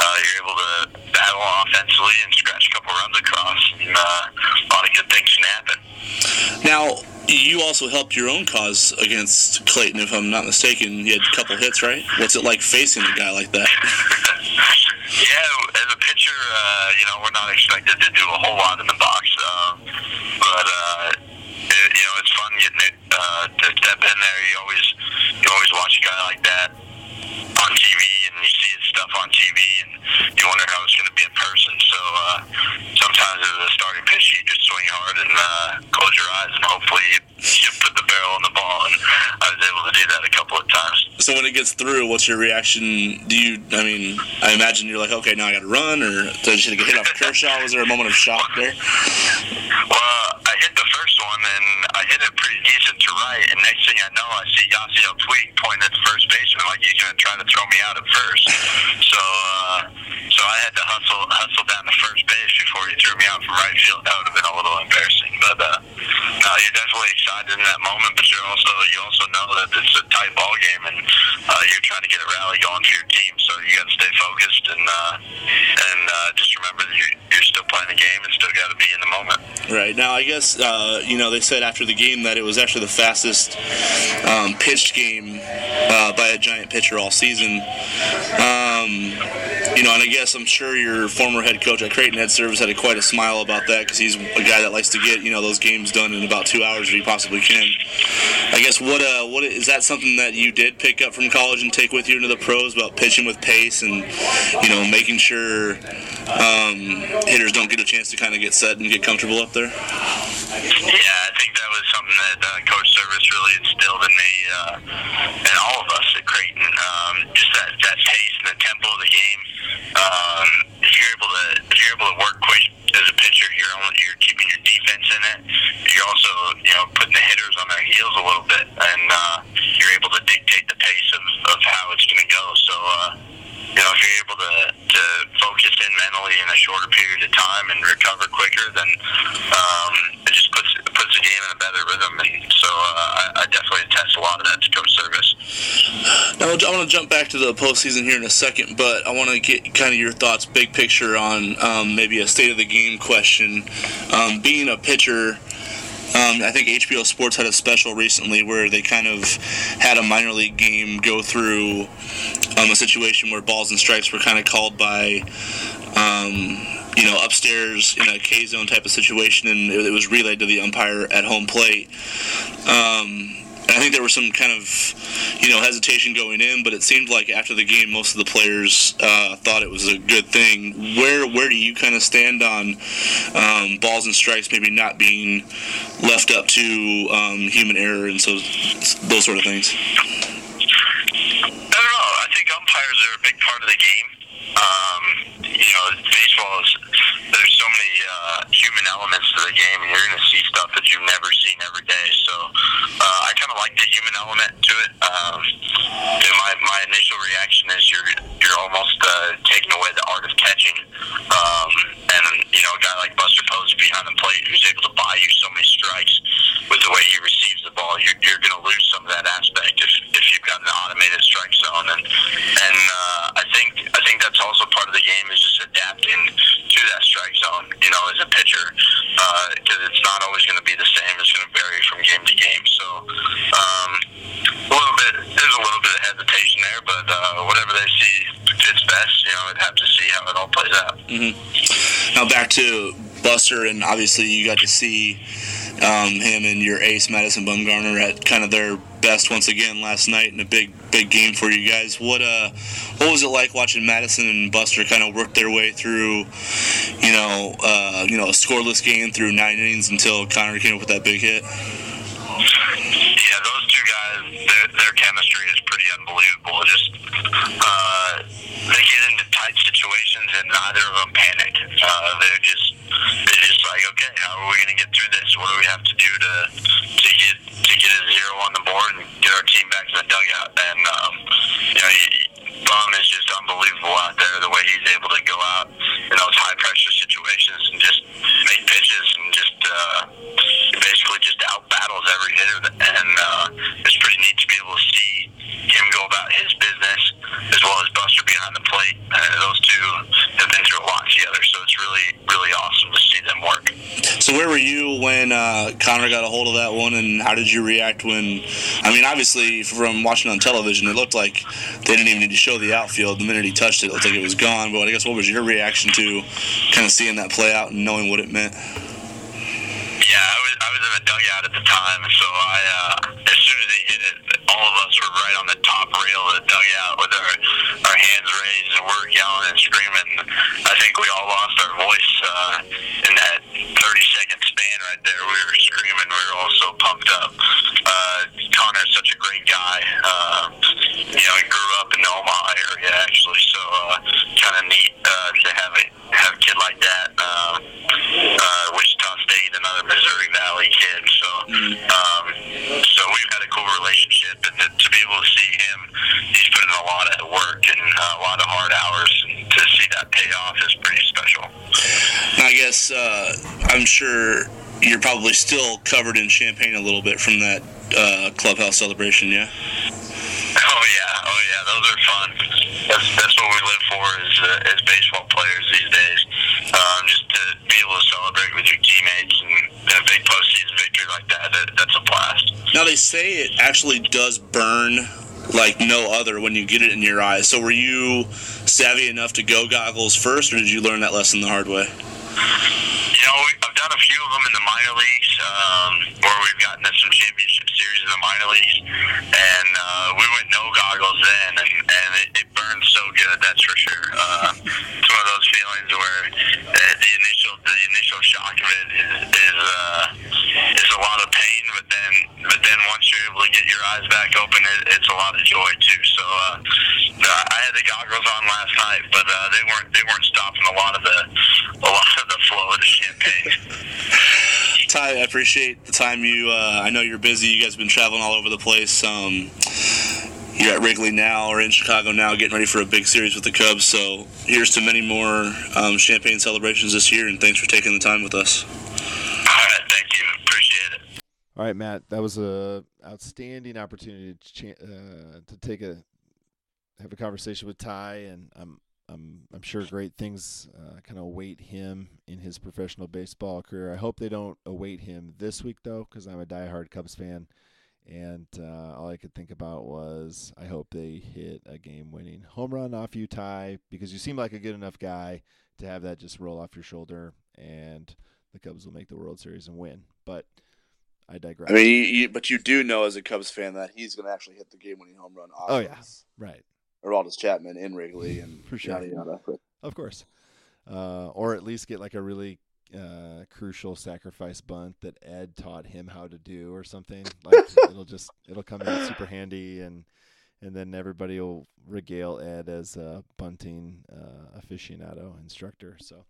uh, you're able to battle offensively and scratch a couple runs across, and uh, a lot of good things can happen. now you also helped your own cause against Clayton if I'm not mistaken. You had a couple hits right? What's it like facing a guy like that? Yeah, as a pitcher, uh, you know, we're not expected to do a whole lot in the box, um, but uh, it, you know, it's fun getting it uh, to step in there. You always, you always watch a guy like that on TV, and you see his stuff on TV, and you wonder how it's going to be in person. So uh, sometimes as a starting pitch, you just swing hard and uh, close your eyes, and hopefully you, you put the barrel on the ball. And I was able to do that a couple of times. so when it gets through what's your reaction do you I mean I imagine you're like okay now I gotta run or did you get hit off Kershaw was there a moment of shock there Well, I hit the first one and I hit it pretty decent to right, and next thing I know, I see Yasiel Puig pointing at the first baseman like he's gonna try to throw me out at first. So, uh, so I had to hustle hustle down to first base before he threw me out from right field. That would have been a little embarrassing, but uh, no, you're definitely excited in that moment, but you're also you also know that it's a tight ball game, and uh, you're trying to get a rally going for your team. So you got to stay focused and uh, and uh, just remember that you're, you're still playing the game and still got to be in the moment. Right now, I guess uh, you know they said after the game that it was actually the fastest um, pitched game uh, by a giant pitcher all season. Um, you know, and I guess I'm sure your former head coach at Creighton Ed Servais had a, quite a smile about that because he's a guy that likes to get you know those games done in about two hours if he possibly can. I guess what uh, what is that something that you did pick up from college and take with you into the pros about pitching with pace and you know making sure um, hitters don't get a chance to kind of get set and get comfortable up there. Yeah, I think that something that uh, Coach Servais really instilled in me uh, and all of us at Creighton. Um, just that, that pace and the tempo of the game. Um, if you're able to if you're able to work quick as a pitcher, you're only, you're keeping your defense in it. You're also you know putting the hitters on their heels a little bit, and uh, you're able to dictate the pace of, of how it's going to go. So. Uh, you know, if you're able to, to focus in mentally in a shorter period of time and recover quicker, then um, it just puts puts the game in a better rhythm. And so uh, I, I definitely attest a lot of that to Coach Servais. Now, I want to jump back to the postseason here in a second, but I want to get kind of your thoughts, big picture, on um, maybe a state of the game question. Um, being a pitcher, um, I think HBO Sports had a special recently where they kind of had a minor league game go through um, a situation where balls and strikes were kind of called by. Um, you know, upstairs in a K zone type of situation, and it, was relayed to the umpire at home plate. Um, I think there was some kind of, you know, hesitation going in, but it seemed like after the game, most of the players uh, thought it was a good thing. Where where do you kind of stand on um, balls and strikes maybe not being left up to um, human error and so those sort of things? I don't know. I think umpires are a big part of the game. Um, you know, baseball is there's so many uh, human elements to the game, and you're going to see stuff that you've never seen every day. So uh, I kind of like the human element to it. Um, you my my initial reaction is you're you're almost uh, taking away the art of catching, um, and you you know, a guy like Buster Posey behind the plate who's able to buy you so many strikes with the way he receives the ball, you're, you're going to lose some of that aspect if, if you've got an automated strike zone. And and uh, I think I think that's also part of the game is just adapting to that strike zone. You know, as a pitcher, because uh, it's not always going to be the same. It's going to vary from game to game. So um, a little bit there's a little bit of hesitation there, but uh, whatever they see fits best, you know, I'd have to see how it all plays out. Mm-hmm. Now back to Buster, and obviously you got to see um, him and your ace Madison Bumgarner at kind of their best once again last night in a big big game for you guys. What uh what was it like watching Madison and Buster kind of work their way through, you know, uh, you know, a scoreless game through nine innings until Conor came up with that big hit? Yeah, those two guys, their, their chemistry is pretty unbelievable. Just uh, they get into tight situations and neither of them panic. Uh, they're just they're just like, okay, how are we going to get through this? What do we have to do to to get to get a zero on the board and get our team back to the dugout? And um, you know, Bum is just unbelievable out there. The way he's able to go out in those high pressure situations and just make pitches and just uh, basically just out battles every hitter. And uh, it's pretty neat to be able to see him go about his business as well as Buster behind the plate. Uh, those two have been through a lot together, so it's really really awesome to see them work. So where were you when uh, Conor got a hold of that one, and how did you react when? I mean, obviously from watching on television, it looked like they didn't even need to show the outfield. The minute he touched it, it looked like it was gone. But I guess what was your reaction to kind of seeing that play out and knowing what it meant? Yeah, I was I was in the dugout at the time, so I uh, as soon as they hit it, all of us were right on the top rail of the dugout with our our hands raised and we're yelling and screaming. I think we all lost our voice uh, in that 30 second span right there. We were screaming. We were all so pumped up. Uh, Conor's such a great guy. Uh, you know, he grew up in the Omaha area actually, so uh, kind of neat uh, to have a have a kid like that. Uh, uh, Wichita State, another Missouri Valley kid. So, um, so we've had a cool relationship, and to, to be able to see him, he's put in a lot of work and uh, a lot of hard hours, and to see that pay off is pretty special. I guess uh, I'm sure you're probably still covered in champagne a little bit from that uh, clubhouse celebration, yeah. Oh yeah, oh yeah, those are fun. That's that's what we live for as uh, as baseball players these days. Um, just to be able to celebrate with your teammates and, a big postseason victory like that, that, that's a blast. Now they say it actually does burn like no other when you get it in your eyes. So were you savvy enough to go goggles first, or did you learn that lesson the hard way? You know, we- I've done a few of them in the minor leagues, um, where we've gotten to some championship series in the minor leagues, and uh, we went no goggles then, and, and it, it burned so good, that's for sure. Uh, it's one of those feelings where uh, the initial the initial shock of it is is, uh, is a lot of pain, but then but then once you're able to get your eyes back open, it, it's a lot of joy too. So uh, uh, I had the goggles on last night, but uh, they weren't they weren't stopping a lot of the a lot of the flow of the champagne. Ty, I appreciate the time you. Uh, I know you're busy. You guys have been traveling all over the place. Um, you're at Wrigley now, or in Chicago now, getting ready for a big series with the Cubs. So here's to many more um, champagne celebrations this year, and thanks for taking the time with us. All right, thank you, appreciate. All right, Matt, that was a outstanding opportunity to uh, to take a have a conversation with Ty, and I'm I'm I'm sure great things uh, kind of await him in his professional baseball career. I hope they don't await him this week though, because I'm a diehard Cubs fan, and uh, all I could think about was I hope they hit a game-winning home run off you, Ty, because you seem like a good enough guy to have that just roll off your shoulder, and the Cubs will make the World Series and win. But I digress. I mean, you, you, but you do know as a Cubs fan that he's going to actually hit the game-winning home run. Off Oh, yeah. right. Aroldis Chapman in Wrigley and For sure. yada yada. But Of course. Uh, or at least get like a really uh, crucial sacrifice bunt that Ed taught him how to do or something. Like it'll just it'll come in super handy and and then everybody will regale Ed as a bunting uh, aficionado instructor. So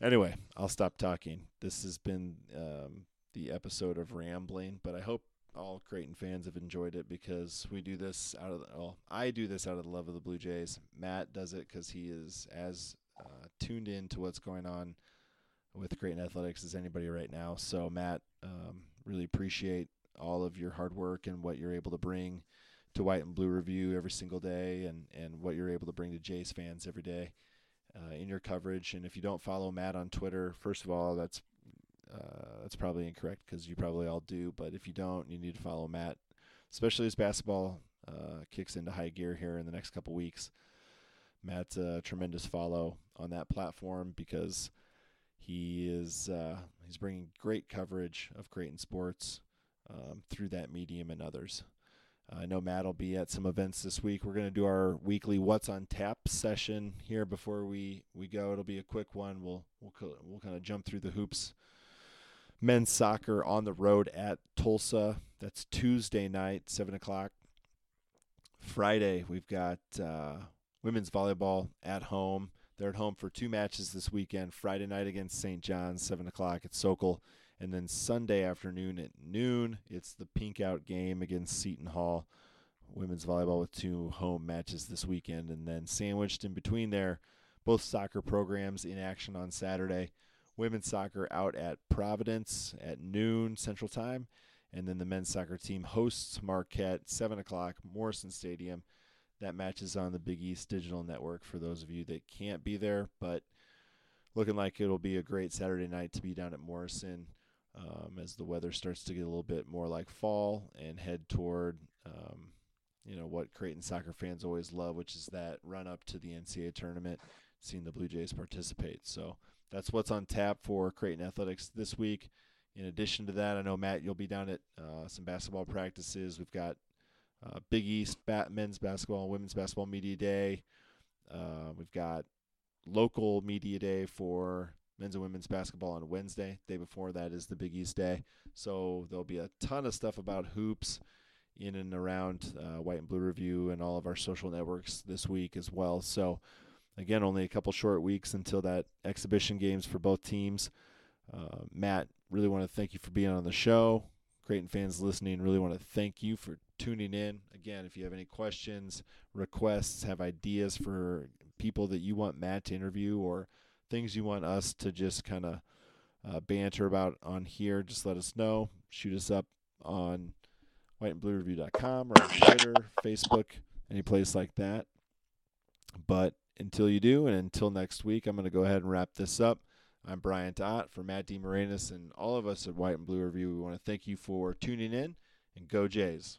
anyway, I'll stop talking. This has been um, the episode of rambling, but I hope all Creighton fans have enjoyed it because we do this out of the, well, I do this out of the love of the Blue Jays. Matt does it because he is as uh, tuned in to what's going on with Creighton Athletics as anybody right now. So Matt, um, really appreciate all of your hard work and what you're able to bring to White and Blue Review every single day, and and what you're able to bring to Jays fans every day uh, in your coverage. And if you don't follow Matt on Twitter, first of all, that's uh, that's probably incorrect because you probably all do. But if you don't, you need to follow Matt, especially as basketball uh, kicks into high gear here in the next couple weeks. Matt's a tremendous follow on that platform because he is uh, he's bringing great coverage of Creighton sports um, through that medium and others. I know Matt will be at some events this week. We're going to do our weekly "What's on Tap" session here before we, we go. It'll be a quick one. We'll we'll we'll kind of jump through the hoops. Men's soccer on the road at Tulsa. That's Tuesday night, seven o'clock. Friday we've got uh, women's volleyball at home. They're at home for two matches this weekend. Friday night against St. John's, seven o'clock at Sokol. And then Sunday afternoon at noon, it's the pink out game against Seton Hall. Women's volleyball with two home matches this weekend. And then sandwiched in between there, both soccer programs in action on Saturday. Women's soccer out at Providence at noon Central Time. And then the men's soccer team hosts Marquette, 7 o'clock, Morrison Stadium. That match is on the Big East Digital Network for those of you that can't be there. But looking like it'll be a great Saturday night to be down at Morrison um, as the weather starts to get a little bit more like fall and head toward, um, you know, what Creighton soccer fans always love, which is that run up to the NCAA tournament, seeing the Blue Jays participate. So that's what's on tap for Creighton Athletics this week. In addition to that, I know Matt, you'll be down at uh, some basketball practices. We've got uh, Big East bat- men's basketball, and women's basketball media day. Uh, we've got local media day for men's and women's basketball on Wednesday. The Day before that is the Big East Day. So there'll be a ton of stuff about hoops in and around uh, White and Blue Review and all of our social networks this week as well. So again, only a couple short weeks until that exhibition games for both teams. Uh, Matt, really want to thank you for being on the show. Creighton fans listening, really want to thank you for tuning in. Again, if you have any questions, requests, have ideas for people that you want Matt to interview or things you want us to just kind of uh, banter about on here, just let us know. Shoot us up on whiteandbluereview.com or on Twitter, Facebook, any place like that. But until you do, and until next week, I'm going to go ahead and wrap this up. I'm Brian Dott for Matt DeMarinis and all of us at White and Blue Review. We want to thank you for tuning in and go Jays.